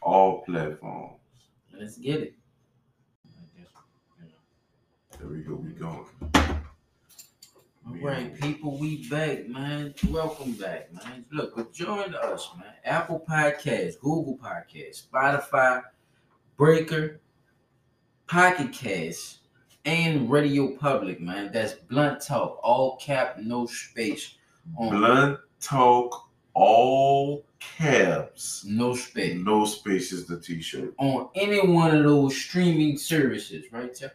S2: All platforms.
S1: Let's get it.
S2: There we go. We going.
S1: Right, people, we back, man. Welcome back, man. Look, join us, man. Apple Podcasts, Google Podcasts, Spotify, Breaker, Pocket Cast, and Radio Public, man. That's Blunt Talk, all cap, no space. On
S2: Blunt talk, all caps.
S1: no space.
S2: No spaces. The T-shirt
S1: On any one of those streaming services, right, Jeff?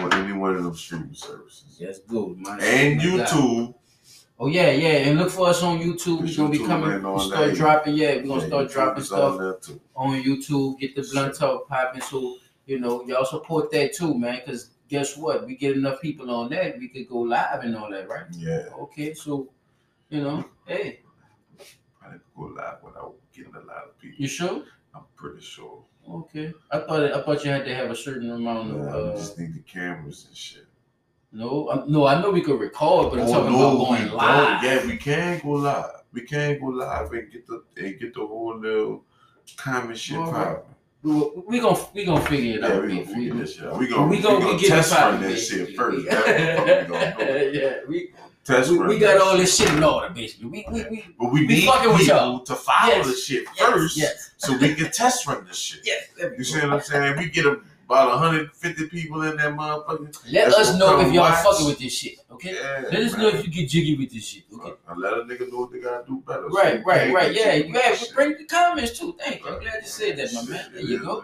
S2: or any one of those streaming services.
S1: That's good.
S2: And
S1: My God.
S2: YouTube.
S1: Oh yeah, yeah, and look for us on YouTube. We're gonna be coming.
S2: and
S1: We start dropping. Yeah, we're gonna
S2: Yeah,
S1: start
S2: YouTube
S1: dropping
S2: is on
S1: stuff on YouTube. Get the blunt
S2: Sure.
S1: talk popping. So you know, y'all support that too, man. Because guess what? We get enough people on that, we could go live and all that, right?
S2: Yeah.
S1: Okay, so you know, hey,
S2: go live without getting a lot of people.
S1: you sure?
S2: I'm pretty sure.
S1: Okay, I thought I thought you had to have a certain amount of.
S2: I
S1: Uh,
S2: just need the cameras and shit.
S1: no, I, no, I know we could record, but I'm
S2: Oh,
S1: talking
S2: no,
S1: about going
S2: don't.
S1: live.
S2: Yeah, we can go live. We can go live and get the and get the whole little comment shit
S1: All right.
S2: popping.
S1: We, gonna we gonna figure it
S2: Yeah,
S1: out.
S2: we gonna figure this shit out. We gonna
S1: we
S2: we
S1: gonna,
S2: gonna,
S1: we get
S2: test run that shit first. That's we [LAUGHS] gonna do.
S1: yeah, we
S2: Test
S1: we, we got all this shit in order, basically. We we, we
S2: But we,
S1: we
S2: need
S1: fucking with y'all.
S2: to follow
S1: Yes.
S2: the shit
S1: yes,
S2: first,
S1: Yes,
S2: so we can test run this shit.
S1: yes.
S2: You see what I'm saying? We get about 150 people in that motherfucker.
S1: Let
S2: That's
S1: us know if y'all
S2: watch.
S1: fucking with this shit, okay?
S2: Yeah,
S1: Let us
S2: man.
S1: know if you get jiggy with this shit, okay?
S2: Uh, let a nigga know what they gotta do better.
S1: Right,
S2: we
S1: right, right. Yeah, you
S2: with
S1: have
S2: this
S1: to
S2: shit.
S1: bring the comments too. Thank you. I'm glad you said that, my man. There you go.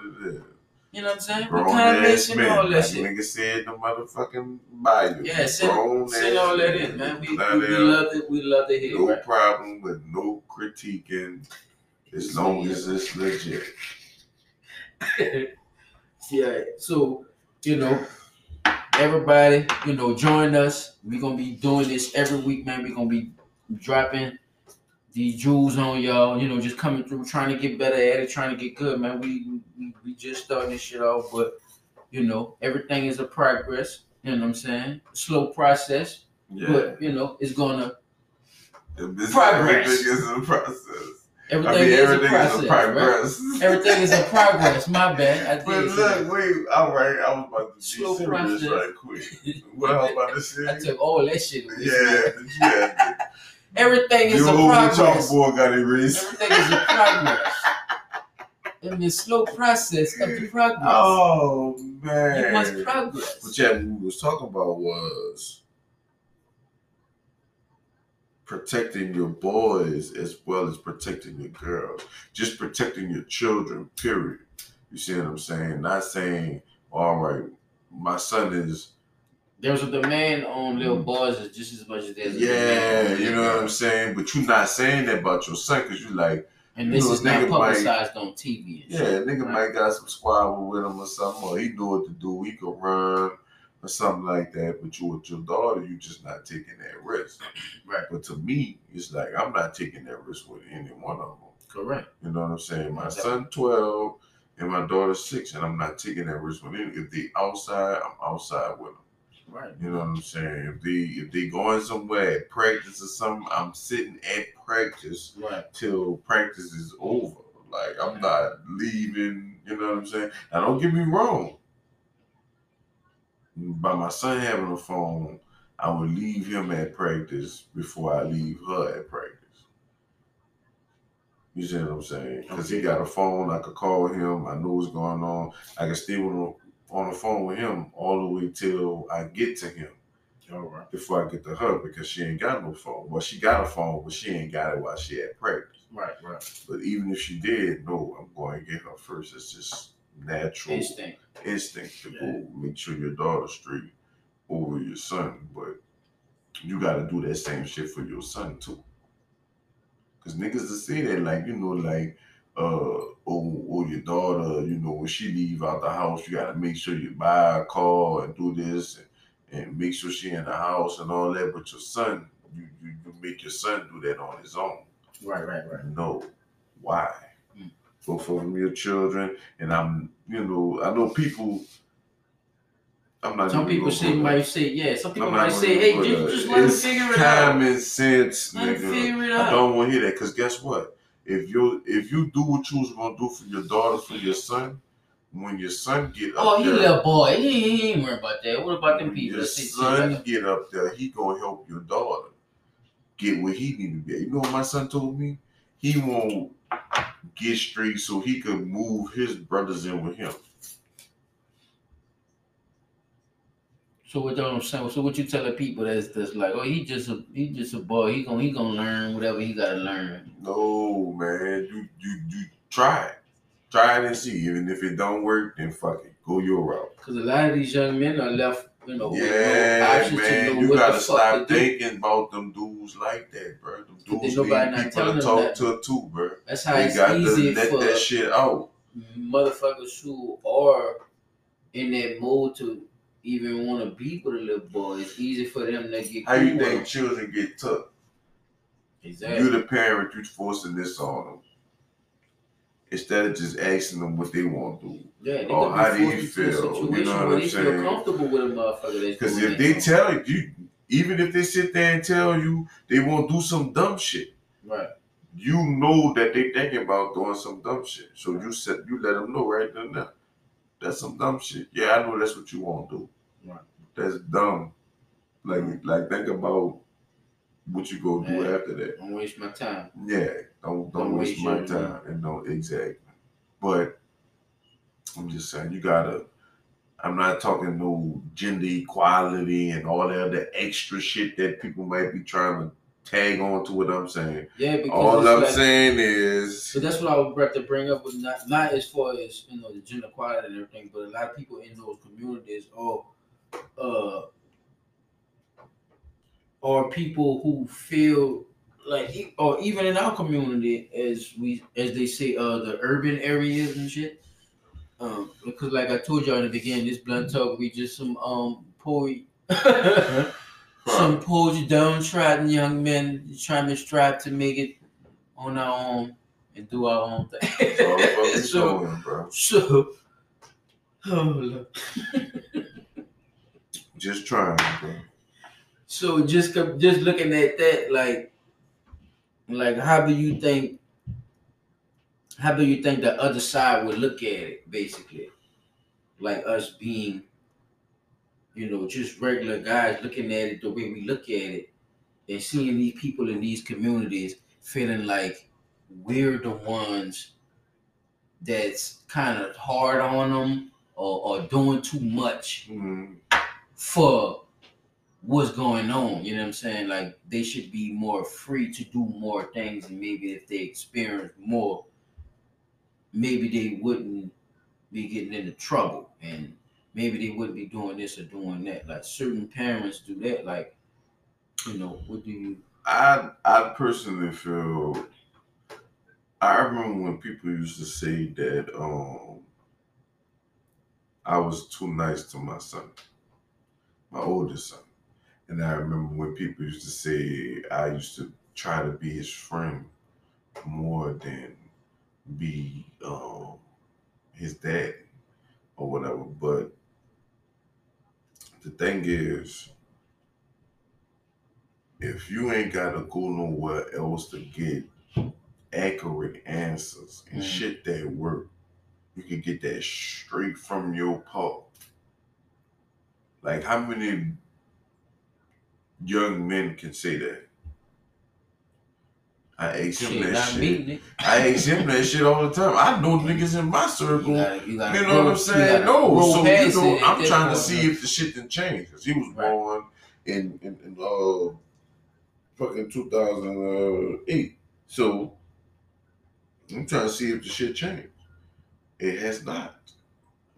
S2: Is what it is.
S1: You know what I'm saying?
S2: Grown
S1: comments
S2: ass
S1: and
S2: man.
S1: all that
S2: Like
S1: shit.
S2: nigga said, the motherfucking bio.
S1: Yeah, send, send all that in, man. We, we, we love it. We love to hear,
S2: No
S1: right?
S2: problem with no critiquing, as long as it's legit. [LAUGHS]
S1: yeah. So, you know, everybody, you know, join us. We're gonna be doing this every week, man. We're gonna be dropping these jewels on y'all, you know, just coming through, trying to get better at it, trying to get good, man. We we, we just starting this shit off, but you know, everything is a progress. You know what I'm saying? Slow process,
S2: Yeah.
S1: but you know, it's gonna
S2: If this-
S1: Progress.
S2: Everything is a process.
S1: everything,
S2: I mean,
S1: is,
S2: everything
S1: a process,
S2: is a
S1: right?
S2: progress.
S1: Everything is a [LAUGHS] progress. My bad. I
S2: But
S1: did. say that.
S2: look, wait, all right, I was about to be
S1: Slow
S2: serious
S1: process.
S2: right quick. What I was about to [LAUGHS] say?
S1: I took all that shit.
S2: yeah, yeah. [LAUGHS]
S1: Everything is
S2: Your
S1: a progress.
S2: chalkboard got erased.
S1: Everything is a progress. [LAUGHS] In the slow process of the progress.
S2: Oh man!
S1: you must progress.
S2: What yeah, we was talking about was protecting your boys as well as protecting your girls. Just protecting your children, period. You see what I'm saying? Not saying, all right, my son is
S1: There's a demand on little mm-hmm. boys is just as much as there's a
S2: yeah, you know what I'm saying? But you're not saying that about your son because you're like,
S1: And
S2: you
S1: this
S2: know,
S1: is not
S2: nigga might-
S1: publicized on TV. and
S2: yeah,
S1: shit,
S2: nigga
S1: right?
S2: might got some squabble with him or something, or he know what to do. He could run or something like that. But you with your daughter, you just not taking that risk. [CLEARS THROAT]
S1: Right.
S2: But to me, it's like I'm not taking that risk with any one of them.
S1: Correct.
S2: You know what I'm saying? My
S1: Exactly.
S2: son twelve and my daughter six, and I'm not taking that risk with any. If they outside, I'm outside with them.
S1: Right.
S2: You know what I'm saying? If they if they going somewhere at practice or something, I'm sitting at practice
S1: Right.
S2: till practice is over. Like I'm not leaving. You know what I'm saying? Now don't get me wrong. By my son having a phone, I would leave him at practice before I leave her at practice. You see what I'm saying? Because he got a phone, I could call him. I know what's going on. I can stay on on the phone with him all the way till I get to him oh,
S1: All right.
S2: before I get to her because she ain't got no phone. Well, she got a phone, but she ain't got it while she at practice.
S1: Right. Right.
S2: But even if she did, no, I'm going to get her first. It's just natural
S1: Instinct.
S2: instinct to
S1: Yeah.
S2: go make sure your daughter's straight over your son. But you got to do that same shit for your son too. Because niggas to say that, like, you know, like, uh, oh, oh, your daughter, you know, when she leave out the house, you got to make sure you buy a car and do this and, and make sure she in the house and all that. But your son, you, you, you make your son do that on his own.
S1: Right. Right. Right.
S2: No. Why?
S1: Mm.
S2: Both of your children. And I'm, you know, I know people. I'm not.
S1: Some people say might say yeah. Some people might say, hey, just, just let
S2: It's
S1: figure it out.
S2: Common sense,
S1: Let
S2: nigga.
S1: figure it
S2: I don't want to hear that because guess what? If you if you do what you was gonna do for your daughter for your son, when your son get up
S1: Oh, he
S2: there,
S1: little boy. He, he ain't worried about that. What about them people
S2: your
S1: that say shit
S2: son get up there, he gonna help your daughter get where he need to be. You know what my son told me? He won't get straight so he could move his brothers in with him.
S1: So what I'm saying? So what you telling people that's that's like, oh, he just a he just a boy. He gonna he gonna learn whatever he gotta learn.
S2: No, man. You you you try it. Try it and see. Even if it don't work, then fuck it. Go your route.
S1: Because a lot of these young men are left, you know, no
S2: Yeah,
S1: to
S2: man. You gotta stop
S1: to do.
S2: thinking about them dudes like that, bro. Them dudes need people to talk
S1: that.
S2: to too, bro.
S1: That's how
S2: They
S1: it's
S2: got to
S1: easy
S2: let
S1: for
S2: that shit out.
S1: motherfuckers who are in that mode to even want to be with a little boy. It's easy for them to get.
S2: How you think children get took?
S1: Exactly.
S2: You the parent, you forcing this on them. Instead of just asking them what they want to do.
S1: yeah,
S2: or
S1: oh,
S2: how do you
S1: forced into a
S2: feel? You know what I'm
S1: they
S2: saying?
S1: feel comfortable with a motherfucker.
S2: Because if they tell you, even if they sit there and tell you they won't do some dumb shit,
S1: right.
S2: you know that they thinking about doing some dumb shit. So you said you let them know right then and there. That's some dumb shit. Yeah, I know that's what you want to do. That's dumb. Like mm. like think about what you gonna do after that.
S1: Don't waste my time.
S2: Yeah, don't don't,
S1: Don't
S2: waste,
S1: waste
S2: my time and don't exactly. But I'm just saying you gotta. I'm not talking no gender equality and all that other extra shit that people might be trying to tag on to what I'm saying.
S1: Yeah, because
S2: All I'm
S1: like,
S2: saying is
S1: So that's what I would have to bring up with not not as far as you know the gender equality and everything, but a lot of people in those communities or uh or people who feel like or even in our community as we as they say uh the urban areas and shit. Um because like I told y'all in the beginning, this blunt talk we just some um poetry [LAUGHS] some poetry downtrodden young men trying to strive to make it on our own and do our own
S2: That's all the fuck
S1: thing. [LAUGHS] so, so, [LAUGHS] oh.
S2: Just trying, bro.
S1: so just just looking at that, like, like how do you think? How do you think the other side would look at it, basically? Like us being, you know, just regular guys looking at it the way we look at it, and seeing these people in these communities feeling like we're the ones that's kind of hard on them or, or doing too much
S2: Mhm.
S1: For what's going on. You know what I'm saying? Like they should be more free to do more things, and maybe if they experience more, maybe they wouldn't be getting into trouble, and maybe they wouldn't be doing this or doing that. Like certain parents do that. Like, you know, what do you?
S2: I I personally feel I remember when people used to say that um I was too nice to my son, my oldest son. And I remember when people used to say I used to try to be his friend more than be um his dad or whatever. But the thing is, if you ain't gotta go nowhere else to get accurate answers and
S1: Mhm.
S2: shit that work, you can get that straight from your pop. Like how many young men can say that? I ask him
S1: Shit,
S2: that shit. I ask him that shit all the time. I know niggas in my
S1: You
S2: circle.
S1: gotta, you gotta
S2: You know
S1: grow-
S2: what I'm saying? No, so you know, I'm trying to see if the shit didn't change. Cause he was
S1: Right.
S2: born in in, in uh fucking 2008. So I'm trying to see if the shit changed. It has not.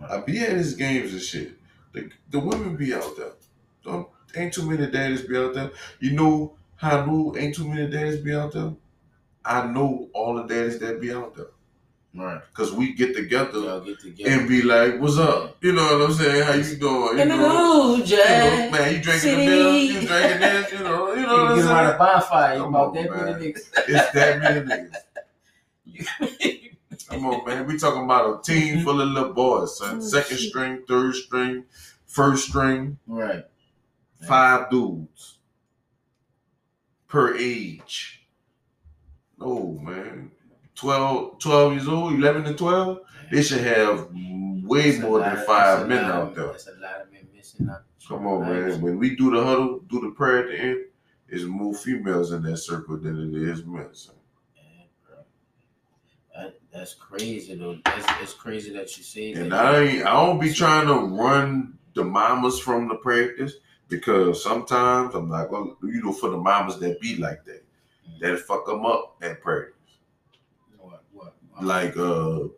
S2: I be at his games and shit. The, the women be out there. Don't, ain't too many daddies be out there. You know how I know ain't too many daddies be out there? I know all the daddies that be out there.
S1: Right.
S2: Cause we get together
S1: Y'all get together.
S2: and be like, "What's up?" You know what I'm saying? How you doing? You
S1: In the
S2: know,
S1: mood,
S2: you know, man, you drinking
S1: City.
S2: the beer, you drinking this, you know, you know
S1: You
S2: what I'm
S1: get around a
S2: saying?
S1: bonfire, you about that many niggas.
S2: It's that many niggas. [LAUGHS] Come on, man. We talking about a team mm-hmm. full of little boys, son.
S1: Oh,
S2: Second
S1: shit.
S2: string, third string, first string,
S1: right.
S2: five dudes per age. No, man. 12, 12 years old, 11 and 12, they should have way
S1: That's
S2: more than five
S1: that's a
S2: men out
S1: of-
S2: there.
S1: That's a lot of men missing out.
S2: Come on,
S1: Nice.
S2: man. When we do the huddle, do the prayer at the end, it's more females in that circle than it is men. son.
S1: Yeah, bro. That, that's crazy though. That's, it's crazy that you say
S2: And
S1: that.
S2: I ain't, I don't be trying to run the mamas from the practice because sometimes I'm not gonna, you know, for the mamas that be like that, that fuck them up at practice.
S1: What, what, what?
S2: Like, uh,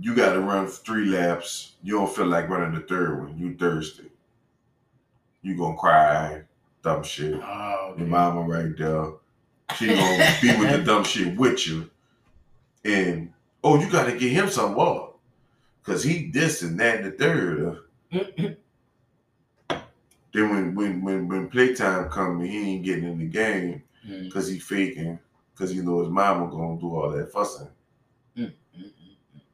S2: you got to run three laps. You don't feel like running the third one. You thirsty. You gonna cry, dumb shit.
S1: Oh,
S2: Your mama right there. She gonna be with the dumb shit with you. And oh, you gotta get him some more. Cause he this and that and the third. uh. then when when when when playtime come he ain't getting in the game
S1: Mm,
S2: because he faking, because he know his mama gonna do all that fussing.
S1: mm, mm, mm.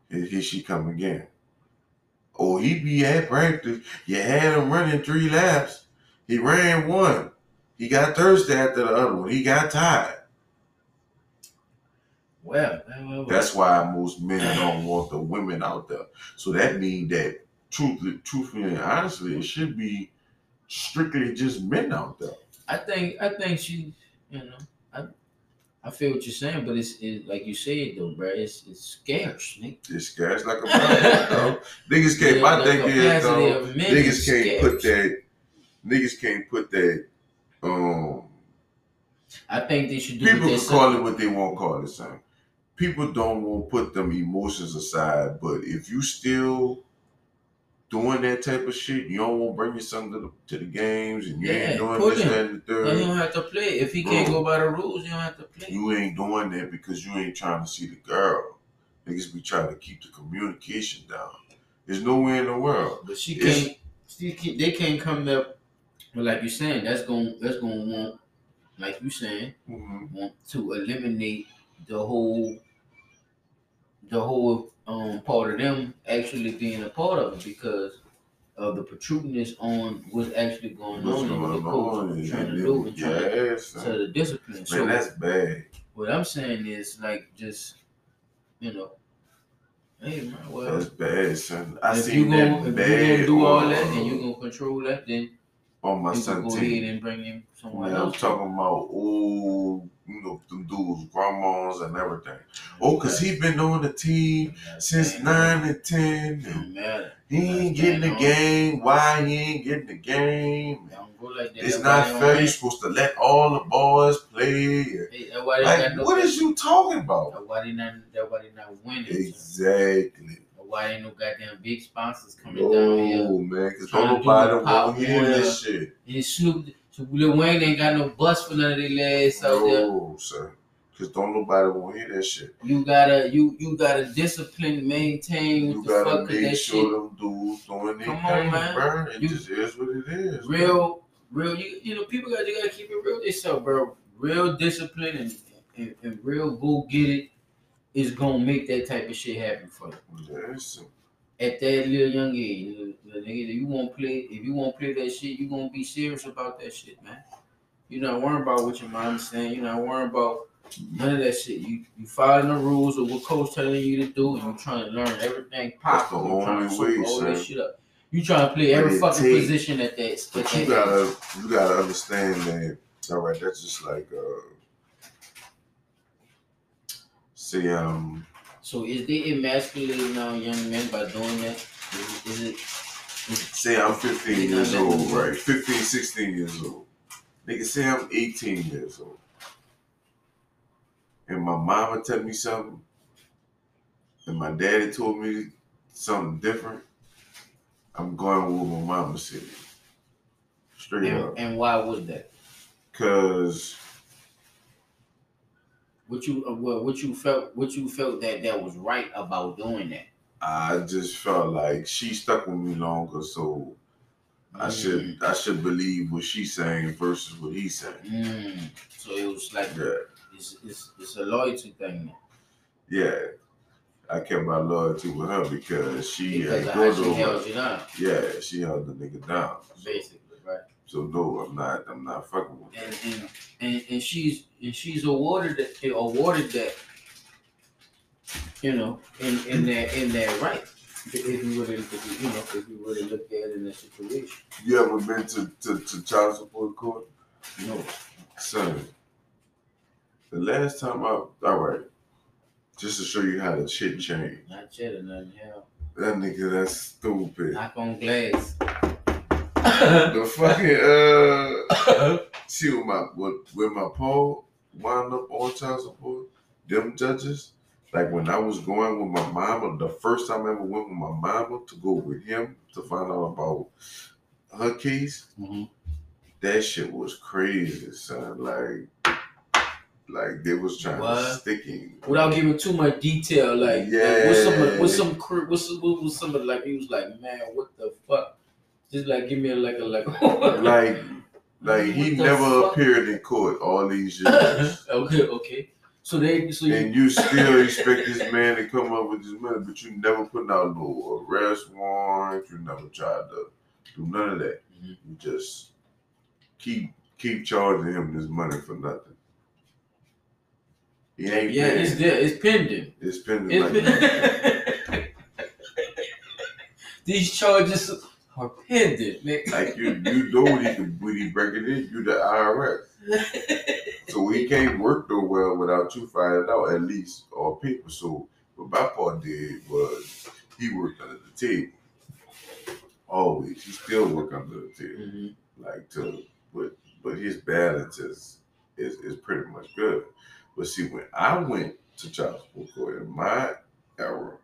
S2: Here, here she come again. Oh, he be at practice. You had him running three laps. He ran one. He got thirsty after the other one. He got tired.
S1: Well, well, well.
S2: That's why most men don't want the women out there. So that means that truthfully, truthfully and honestly, it should be strictly just men out there.
S1: I think I think she, you know, I I feel what you're saying, but it's it, like you said though, bro. It's it's scarce, nigga.
S2: It's scarce like a problem. [LAUGHS] Niggas can't.
S1: Yeah,
S2: my thing is,
S1: capacity
S2: dog,
S1: of men is
S2: niggas can't put that. Niggas can't put that. Um,
S1: I think they should do
S2: people
S1: what
S2: can
S1: they
S2: call it what they want to call it, son. People don't want to put them emotions aside, but if you still doing that type of shit, you don't want to bring your son to the to the games, and you
S1: Yeah,
S2: ain't doing this,
S1: him.
S2: that, and the
S1: Then you don't have to play. If he can't go by the rules, you don't have to play.
S2: You ain't doing that because you ain't trying to see the girl. Niggas be trying to keep the communication down. There's nowhere in the world.
S1: But she
S2: It's-
S1: can't. She can't they can't come up. But like you're saying, that's going that's going to want, like you're saying,
S2: Mhm.
S1: want to eliminate the whole, the whole um part of them actually being a part of it because of the protrudingness on what's actually going
S2: What's
S1: on and what the
S2: going
S1: coach
S2: on?
S1: is trying to do
S2: then-
S1: and trying to,
S2: Yes,
S1: to
S2: man.
S1: the discipline. So
S2: Man, that's bad.
S1: what I'm saying is like just you know, hey man, well.
S2: That's bad, son. I
S1: if
S2: seen
S1: you
S2: that
S1: gonna, if
S2: bad
S1: you gonna do all that and you gonna control that, then
S2: on my son
S1: go
S2: team.
S1: and bring him someone
S2: Man, I'm talking about old, you know, them dudes, grandmas and everything. Oh, cause he been on the team since nine and ten.
S1: It
S2: And
S1: don't matter.
S2: he ain't getting the game. Why he ain't getting the game?
S1: Don't go like.
S2: It's not fair. You're supposed to let all the boys play.
S1: Hey, That's why they
S2: Like, what is you talking about?
S1: They not. They not winning.
S2: Exactly.
S1: Why ain't no goddamn big sponsors coming down here.
S2: No, man, because don't
S1: to do
S2: nobody want to hear this shit.
S1: And Snoop, so Lil Wayne ain't got no bus for none of their legs out there.
S2: No, sir. Because don't nobody want to hear that shit.
S1: You gotta, you you gotta discipline, maintain
S2: You gotta
S1: fuck 'cause
S2: make
S1: that
S2: sure
S1: shit.
S2: them dudes doing their thing,
S1: man.
S2: bro. It
S1: You-
S2: just is what it is. bro.
S1: real, real. You, you know, people got you gotta keep it real. Themselves, bro. Real discipline and, and, and real go get it is gonna make that type of shit happen for you
S2: Yes.
S1: at that little young age. Little, nigga, if you won't play, if you won't play that shit, you gonna be serious about that shit, man. You're not worrying about what your mom's saying. You're not worrying about none of that shit. You you following the rules of what coach telling you to do, and you trying to learn everything
S2: That's the
S1: pop. You trying to
S2: way,
S1: all that shit up. You trying to play every fucking
S2: take-
S1: position at that. at
S2: But you
S1: that
S2: gotta you gotta understand that all right, that's just like uh see um
S1: So is they emasculating now young men by doing that? Is, is it?
S2: say I'm 15 years old, right? 15, 16 years old. Nigga say I'm 18 years old. And my mama tell me something, and my daddy told me something different, I'm going with my mama said. Straight up.
S1: And, and why was that?
S2: Cause
S1: What you uh, what, what you felt? What you felt that that was right about doing that?
S2: I just felt like she stuck with me longer, so I should I should believe what she's saying versus what he's saying.
S1: Mm. So it was like
S2: Yeah,
S1: it's, it's it's a loyalty thing.
S2: yeah. I kept my loyalty with her because she
S1: Because
S2: had
S1: she held you down,
S2: Yeah, she held the nigga down.
S1: basically, right?
S2: So no, I'm not. I'm not fucking with.
S1: and and, and, and she's and she's awarded that awarded that you know in in that in that right if you really if you, know if you really look at it in that situation
S2: You ever been to to, to child support court?
S1: no
S2: Son, the last time I all right, just to show you how the shit changed.
S1: not yet or nothing hell
S2: That nigga, that's stupid.
S1: knock on glass
S2: The fucking uh, [COUGHS] see with my with, with my Paul wound up on child support. Them judges, like when I was going with my mama, the first time I ever went with my mama to go with him to find out about her case,
S1: Mhm.
S2: that shit was crazy, son. Like, like they was trying
S1: What?
S2: to stick him.
S1: without giving too much detail like
S2: Yeah.
S1: what's some what's some what's some, what was some of like he was like man what the fuck just like give me a like a like [LAUGHS]
S2: like, like he
S1: What
S2: never appeared in court all these years. [LAUGHS]
S1: okay okay so they so you
S2: and you still expect this man to come up with this money, but you never put out no arrest warrant. You never tried to do none of that.
S1: Mhm.
S2: You just keep keep charging him this money for nothing. He ain't
S1: yeah
S2: paying.
S1: it's there it's pending
S2: It's pending
S1: It's
S2: like that.
S1: pen- [LAUGHS] these charges are pending man.
S2: like you you know what he can when he break it in, you the IRS. [LAUGHS] So he can't work no well without you finding out at least on paper. So what my part did was he worked under the table. Always. He still work under the table.
S1: Mhm.
S2: Like to but but his balance is is, is pretty much good. But see when I went to child support court in my era.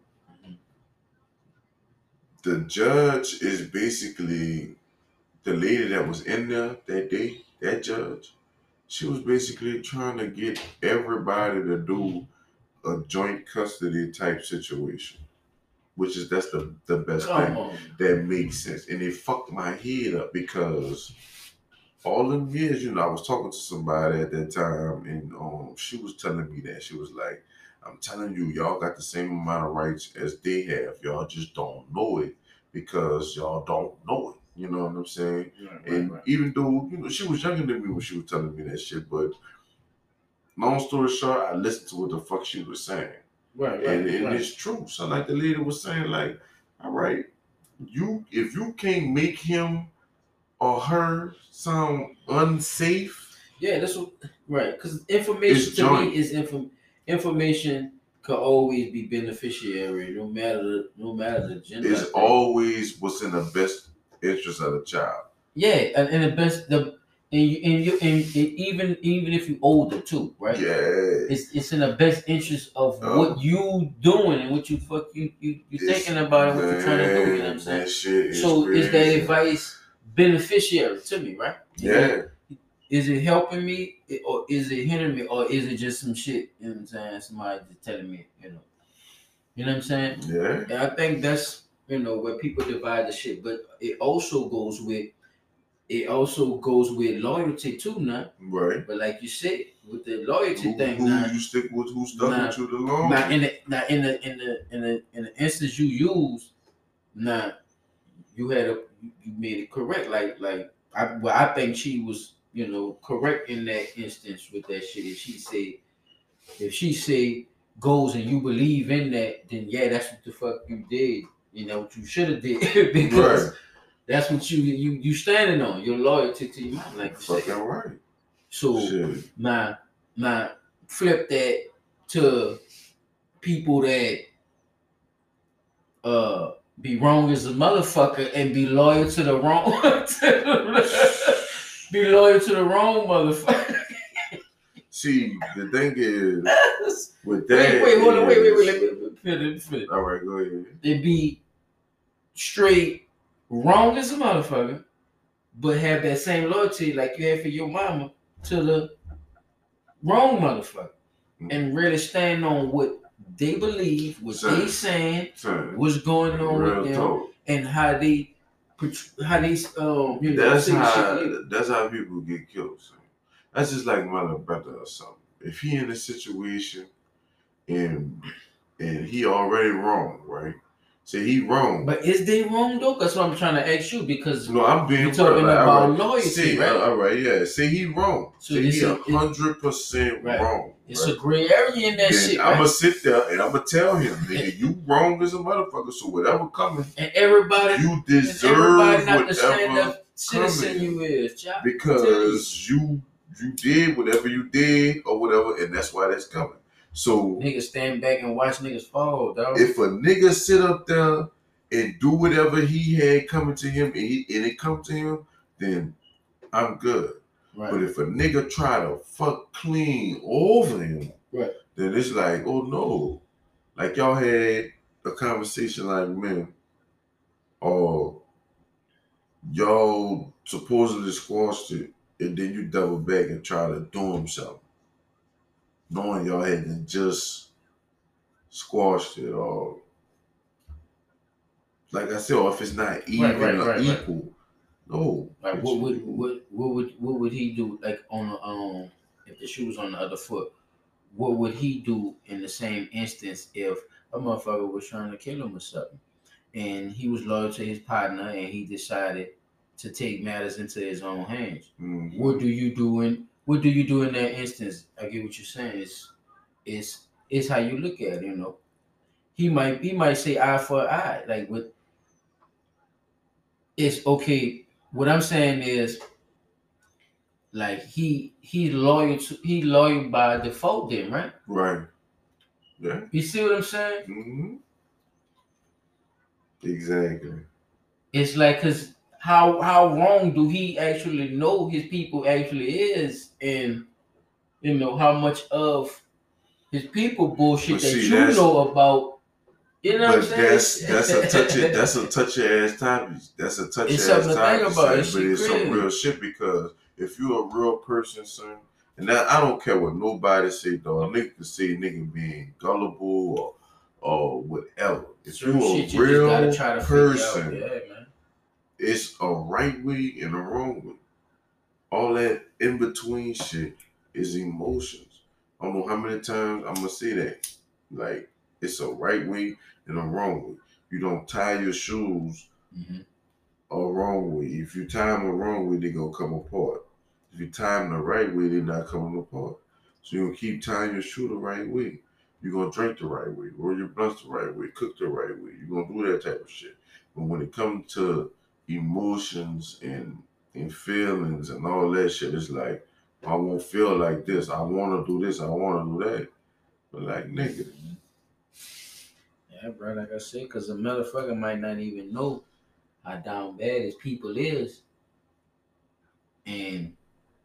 S2: The judge is basically the lady that was in there that day, that judge, she was basically trying to get everybody to do a joint custody type situation. Which is that's the, the best thing
S1: on.
S2: that makes sense. And it fucked my head up because all them years, you know, I was talking to somebody at that time and um she was telling me that. She was like, I'm telling you, y'all got the same amount of rights as they have. Y'all just don't know it because y'all don't know it. You know what I'm saying? And even though, you know, she was younger than me when she was telling me that shit, but long story short, I listened to what the fuck she was saying.
S1: Right, right,
S2: And, and
S1: right.
S2: it's true. So like the lady was saying, like, all right, you if you can't make him or her sound unsafe,
S1: Yeah, that's what right. Because information to
S2: joint.
S1: me is info, information could always be beneficiary, no matter no matter the gender.
S2: It's always what's in the best interest of the child.
S1: yeah, and, and the best the and you and you and, and even even if you older too, right?
S2: Yeah.
S1: It's it's in the best interest of
S2: Oh.
S1: what you doing and what you fuck you you you thinking about and what you're trying to do. You know what I'm saying? So is that advice beneficiary to me, right?
S2: Yeah.
S1: Is it helping me or is it hindering me or is it just some shit? You know what I'm saying? Somebody just telling me, you know. You know what I'm saying?
S2: Yeah.
S1: And I think that's you know where people divide the shit, but it also goes with it also goes with loyalty too now.
S2: Right.
S1: But like you said, with the loyalty
S2: Who,
S1: thing
S2: who
S1: now,
S2: you stick with, who stuck
S1: Nah.
S2: with you the longest.
S1: now in the now in the in the in the in the instance you use, now you had a you made it correct. Like like I well I think she was you know correct in that instance with that shit. If she said if she say goes and you believe in that, then yeah, that's what the fuck you did. You know what you should have did [LAUGHS] because
S2: Right.
S1: that's what you you you standing on your loyalty to your mom, like you
S2: Fucking right.
S1: So
S2: Shit.
S1: now now flip that to people that uh be wrong as a motherfucker and be loyal to the wrong [LAUGHS] be loyal to the wrong motherfucker.
S2: See, the thing is, [LAUGHS] with that.
S1: wait, wait, hold on, wait, wait, wait, let me finish, finish.
S2: All right, go ahead.
S1: They be straight wrong as a motherfucker, but have that same loyalty like you had for your mama to the wrong motherfucker. And mm-hmm. really stand on what they believe, what
S2: Son.
S1: they saying,
S2: Son,
S1: what's going on
S2: real
S1: with them,
S2: talk.
S1: and how they how they um you know
S2: That's
S1: shit.
S2: how that's how people get killed. Son. That's just like my little brother or something. If he in a situation and and he already wrong, right? So he wrong.
S1: But is they wrong though? That's what I'm trying to ask you because
S2: no, I'm being
S1: you're talking. About
S2: right.
S1: loyalty,
S2: See,
S1: right?
S2: all right, yeah. See, he wrong.
S1: So
S2: Say he a hundred percent
S1: Right.
S2: wrong.
S1: It's
S2: right?
S1: a gray area in that
S2: then
S1: shit,
S2: I'm
S1: right?
S2: gonna sit there and I'm gonna tell him, nigga, you wrong as a motherfucker. So whatever coming,
S1: and everybody,
S2: you
S1: and
S2: deserve
S1: everybody not
S2: whatever
S1: citizen
S2: coming.
S1: you is,
S2: because you you did whatever you did or whatever, and that's why that's coming. So
S1: Niggas stand back and watch niggas fall, dog.
S2: if a nigga sit up there and do whatever he had coming to him and, he, and it come to him, then I'm good.
S1: Right.
S2: But if a nigga try to fuck clean over him,
S1: Right.
S2: then it's like, oh no. Like y'all had a conversation like, man, or y'all supposedly squashed it, and then you double back and try to do him something. Knowing y'all hadn't just squashed it or like I said, or if it's not even
S1: right,
S2: or
S1: right, right.
S2: equal. No.
S1: Like what would what what would what would he do like on the um if the shoe was on the other foot? What would he do in the same instance if a motherfucker was trying to kill him or something, and he was loyal to his partner and he decided to take matters into his own hands?
S2: Mhm.
S1: What do you do in what do you do in that instance? I get what you're saying. It's it's it's how you look at it, you know. He might he might say eye for eye, like with it's okay. What I'm saying is like he he loyal to he loyal by default then, right?
S2: Right. Yeah.
S1: You see what I'm saying?
S2: hmm Exactly.
S1: It's like cause how how wrong do he actually know his people actually is and you know how much of his people bullshit
S2: But
S1: that
S2: see,
S1: you know about you know
S2: But that's that's a touchy [LAUGHS] that's a touchy ass topic. That's a touchy
S1: It's
S2: ass
S1: to
S2: topic.
S1: think about.
S2: son,
S1: It's
S2: but it's some real shit because if you're a real person, son, and that, I don't care what nobody say, though. A nigga can say nigga being gullible or or whatever. If
S1: shit
S2: a
S1: you
S2: real
S1: gotta try to figure out.
S2: person,
S1: Yeah, man.
S2: it's a right way and a wrong way. All that in between shit is emotions. I don't know how many times I'm gonna say that. Like it's a right way and a wrong way. You don't tie your shoes
S1: Mhm.
S2: a wrong way. If you tie them a wrong way, they're gonna come apart. If you tie them the right way, they're not coming apart. So you're gonna keep tying your shoe the right way. You're gonna drink the right way, roll your blunts the right way, cook the right way. You're gonna do that type of shit. But when it comes to emotions and and feelings and all that shit, it's like I won't feel like this. I wanna do this, I wanna do that. But like nigga,
S1: Yeah, bro, like I said, because a motherfucker might not even know how down bad his people is, and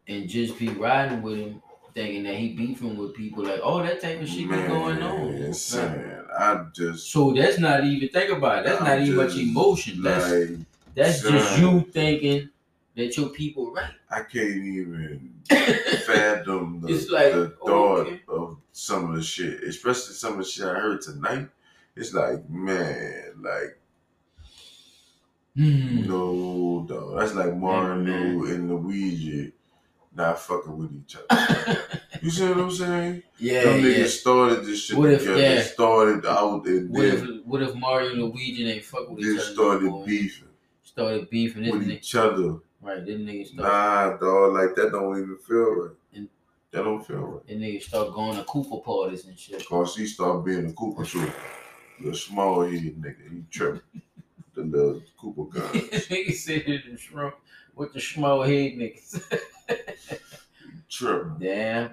S1: and just be riding with him, thinking that he beefing with people, like, oh, that type of shit be going on.
S2: man, son, I just
S1: So that's not even think about it. That's not
S2: I'm
S1: even much emotion. That's
S2: like
S1: that's just you thinking that your people right.
S2: I can't even [LAUGHS] fathom the,
S1: like,
S2: the thought
S1: okay.
S2: of some of the shit, especially some of the shit I heard tonight. It's like, man, like
S1: Hmm.
S2: no, dog. That's like Mario and Luigi not fucking with each other. [LAUGHS] you see what I'm saying?
S1: yeah,
S2: Them niggas started this shit
S1: What if-
S2: together.
S1: yeah.
S2: Started out and
S1: What if what if Mario and Luigi ain't fuck with each other? no
S2: started beefing
S1: Started beefing. This
S2: with
S1: nigga,
S2: each other.
S1: right? This nigga start.
S2: Nah, dog. Like that don't even feel right.
S1: And-
S2: That don't feel right.
S1: And niggas start going to Koopa parties and shit.
S2: Cause he started being a Koopa too. The small head nigga. He tripped. The little Koopa [LAUGHS] gun.
S1: niggas said in shrimp with the small head niggas.
S2: Tripping.
S1: Damn.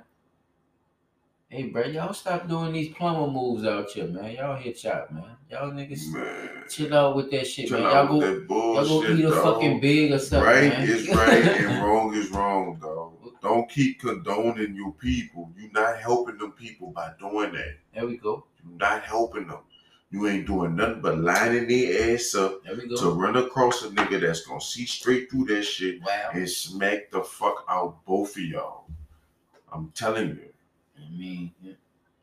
S1: Hey, bro, y'all stop doing these plumber moves out here, man. Y'all hit shot, man. Y'all niggas
S2: Man.
S1: chill out with that shit,
S2: Chill
S1: man. Y'all go, y'all go eat a
S2: dog.
S1: fucking big or something,
S2: Right
S1: man.
S2: is right and [LAUGHS] wrong is wrong, dog. Don't keep condoning your people. You're not helping them people by doing that.
S1: There we go.
S2: You're not helping them. You ain't doing nothing but lining their ass up to run across a nigga that's gonna see straight through that shit
S1: Wow.
S2: and smack the fuck out both of y'all. I'm telling you.
S1: I mean,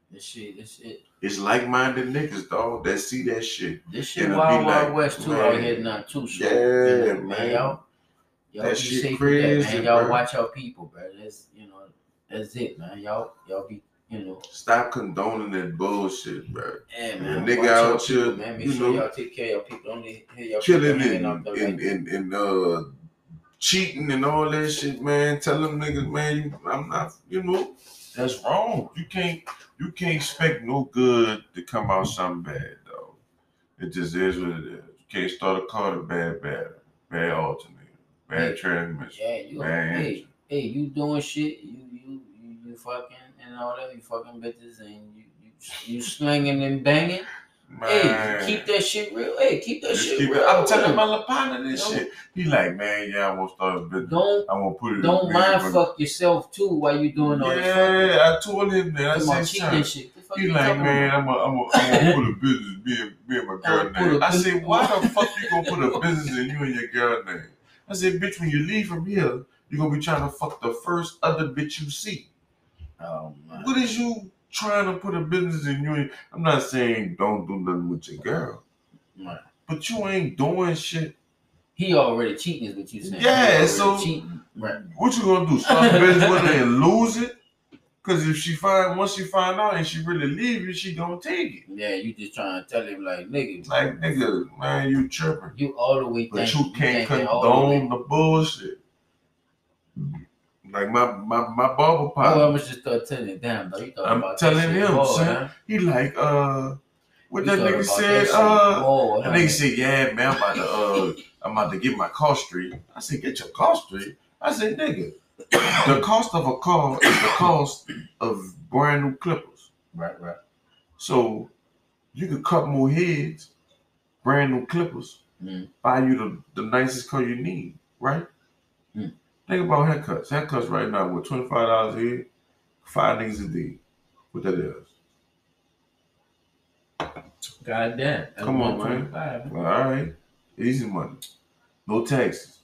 S1: this shit, this shit,
S2: It's like minded niggas, dog, that see that shit.
S1: this shit
S2: It'll
S1: wild,
S2: be
S1: wild
S2: like,
S1: west too
S2: man,
S1: out here now too. So,
S2: yeah,
S1: know,
S2: man.
S1: y'all, y'all
S2: That
S1: be safe with that, man. Y'all
S2: bro.
S1: watch our people, bro. That's you know, that's it, man. Y'all, y'all be, you know.
S2: Stop condoning that bullshit, bro.
S1: Yeah,
S2: The
S1: man.
S2: nigga
S1: watch
S2: out here,
S1: people, man. Make
S2: you
S1: sure
S2: know,
S1: y'all take care of your people. Don't hear your
S2: Killing and, and,
S1: right.
S2: and, and uh cheating and all that shit, man. Tell them niggas, man, you, I'm not, you know, that's wrong. You can't you can't expect no good to come out something bad, though. It just is what it is. You can't start a car to bad, bad, bad alternator, bad
S1: Yeah.
S2: transmission,
S1: Yeah, you
S2: bad
S1: hey,
S2: engine.
S1: hey, you doing shit, you you you, you fucking and all that, you fucking bitches and you you, you slinging and banging. Hey, keep that shit real. Hey, keep that
S2: Just
S1: shit
S2: keep it-
S1: real.
S2: I'm telling my Lapana this
S1: Don't-
S2: shit. He like, man, yeah, I want to start a business.
S1: Don't
S2: I want to put it.
S1: don't
S2: business,
S1: mind
S2: but-
S1: fuck yourself too while you doing all this.
S2: Yeah, I told him that. I
S1: Come
S2: said, son,
S1: and shit.
S2: He like, man. I'm gonna I'm a, I'm gonna put a [LAUGHS] business, and, me and my girl name. I said, why the fuck [LAUGHS] you gonna put a business in you and your girl name? I said, bitch, when you leave from here, you're gonna be trying to fuck the first other bitch you see.
S1: Oh.
S2: What is you trying to put a business in you? I'm not saying don't do nothing with your girl,
S1: Right.
S2: but you ain't doing shit.
S1: He already cheating is what you saying.
S2: Yeah, so-
S1: cheating. Right.
S2: What you gonna do? Start a business with her and lose it? Cause if she find once she find out and she really leave you, she gonna take it.
S1: Yeah, you just trying to tell him like nigga,
S2: Like nigga, man, you tripping.
S1: you all the way
S2: But you can't
S1: all the
S2: condone the bullshit. Like my my my barber
S1: Oh,
S2: pop,
S1: I was just him, damn, though. You
S2: I'm
S1: about
S2: telling him,
S1: hard,
S2: son.
S1: huh?
S2: he like uh, what
S1: You
S2: that nigga said
S1: that
S2: uh,
S1: hard,
S2: that nigga said yeah man, I'm about to uh, I'm about to get my car straight. I said get your car straight. I said nigga, the cost of a car is the cost of brand new clippers.
S1: Right, right.
S2: So you could cut more heads, brand new clippers,
S1: Mm.
S2: buy you the, the nicest car you need, right?
S1: Mm.
S2: Think about haircuts. Haircuts right now with twenty five dollars a head, five niggas a day. What that is?
S1: God damn.
S2: Come on,
S1: 125, man.
S2: Well, all right, easy money, no taxes,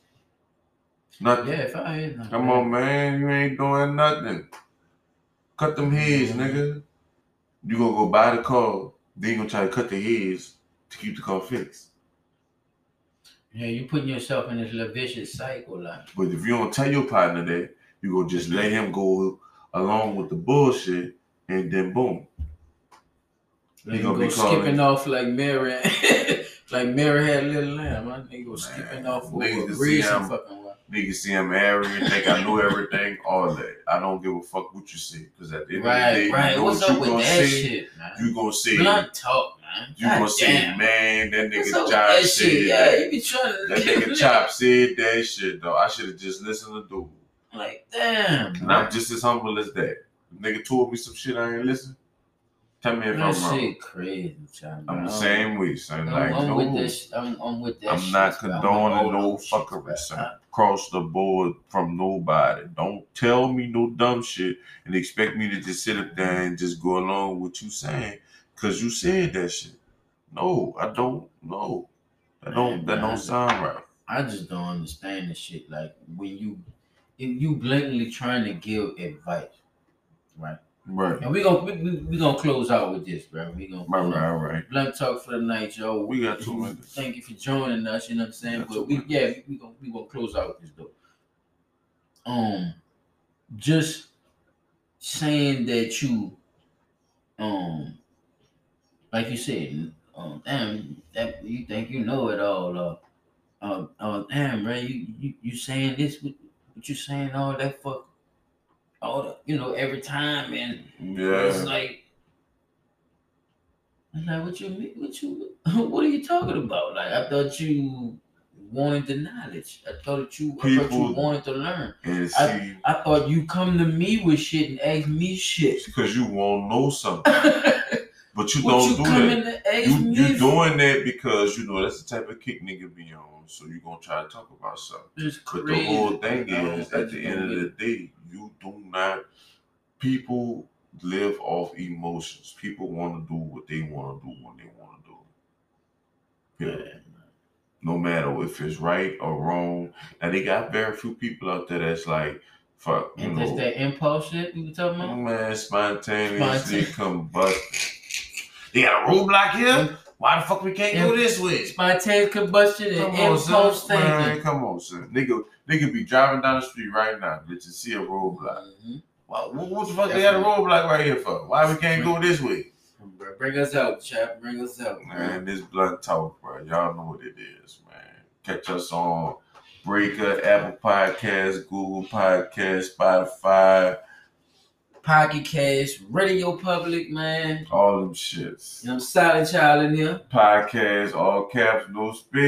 S2: nothing.
S1: Yeah, if I ain't not
S2: Come on, man, you ain't doing nothing. Cut them heads, nigga. You gonna go buy the car, then you gonna try to cut the heads to keep the car fixed.
S1: Yeah, you're putting yourself in this little vicious cycle, like.
S2: But if you don't tell your partner that, you're gonna just let him go along with the bullshit, and then boom.
S1: Like
S2: gonna be
S1: go
S2: calling-
S1: skipping off like Mary, [LAUGHS] like Mary had a little lamb. My nigga go skipping off
S2: niggas
S1: a
S2: can
S1: breeze
S2: see
S1: and
S2: I'm-
S1: fucking well.
S2: Niggas see I'm married, think I know everything, all that. I don't give a fuck what you say, because at the end of the
S1: Right,
S2: day,
S1: right.
S2: you know
S1: What's
S2: what you
S1: with
S2: gonna
S1: that
S2: say.
S1: shit.
S2: You gonna say,
S1: Blunt talk,
S2: you gonna say, man, that nigga said
S1: shit? Yeah,
S2: that.
S1: you be trying to.
S2: That nigga [LAUGHS] Chop said that shit though. I should have just listened to dude.
S1: Like, damn.
S2: And
S1: man.
S2: I'm just as humble as that. Nigga told me some shit I ain't listen. Tell me if
S1: That
S2: I'm wrong.
S1: shit crazy, child.
S2: I'm the same way, son.
S1: I'm,
S2: Like
S1: I'm
S2: no,
S1: with that. sh- I'm, I'm with that.
S2: I'm
S1: shit,
S2: not condoning no fuckery, son. Cross the board from nobody. Don't tell me no dumb shit and expect me to just sit up there and just go along with what you saying because you said that shit. No, I don't. No, that don't. That
S1: Man,
S2: don't sound right.
S1: I just don't understand the shit. Like when you, if you blatantly trying to give advice, right?
S2: Right.
S1: And we gonna we, we, we gonna close out with this, bro. We gonna
S2: Right. Right. Right.
S1: blunt talk for the night, yo.
S2: We got two minutes.
S1: Thank you for joining us. You know what I'm saying? But we yeah, we gonna we gonna close out with this though. Um, just saying that you, um, like you said, um, damn, that you think you know it all, uh, uh, uh damn, right? You you you saying this? What, what you saying? All that fuck, all the, you know, every time, and it's
S2: Yeah.
S1: like, it's like, what you mean? What you? [LAUGHS] What are you talking about? Like, I thought you wanted the knowledge. I thought you, I thought you wanted to learn.
S2: And see,
S1: I thought you come to me with shit and ask me shit.
S2: because you won't know something, [LAUGHS] but you
S1: you
S2: don't do that.
S1: coming to ask
S2: You you
S1: for?
S2: doing that because you know that's the type of kick nigga be on. So you're gonna try to talk about something.
S1: It's
S2: But
S1: crazy.
S2: the whole thing is, at the end of the day, you do not. People live off emotions. People want to do what they want to do when they want to do.
S1: Yeah.
S2: No matter if it's right or wrong. And they got very few people out there that's like, fuck, you
S1: And
S2: know,
S1: that impulse shit we were talking about.
S2: man, spontaneously
S1: Spontan-
S2: combust. They got a room roadblock here. Why the fuck we can't go
S1: Im-
S2: this way?
S1: Spontaneous combustion and
S2: Come on,
S1: impulse
S2: son. Man,
S1: thinking.
S2: come on, son. Nigga, nigga be driving down the street right now. Did you see a roadblock?
S1: Mhm.
S2: What, what the fuck they got a roadblock right here for? Why we can't go this way?
S1: Bring us out, chap. Bring us out,
S2: Man, this blunt talk, bro. Y'all know what it is, man. Catch us on Breaker, Apple Podcasts, Google Podcasts, Spotify,
S1: Pocket Cast, Radio Public, man.
S2: all them shits.
S1: You know, I'm Silent Child in here.
S2: Podcast, all caps, no space.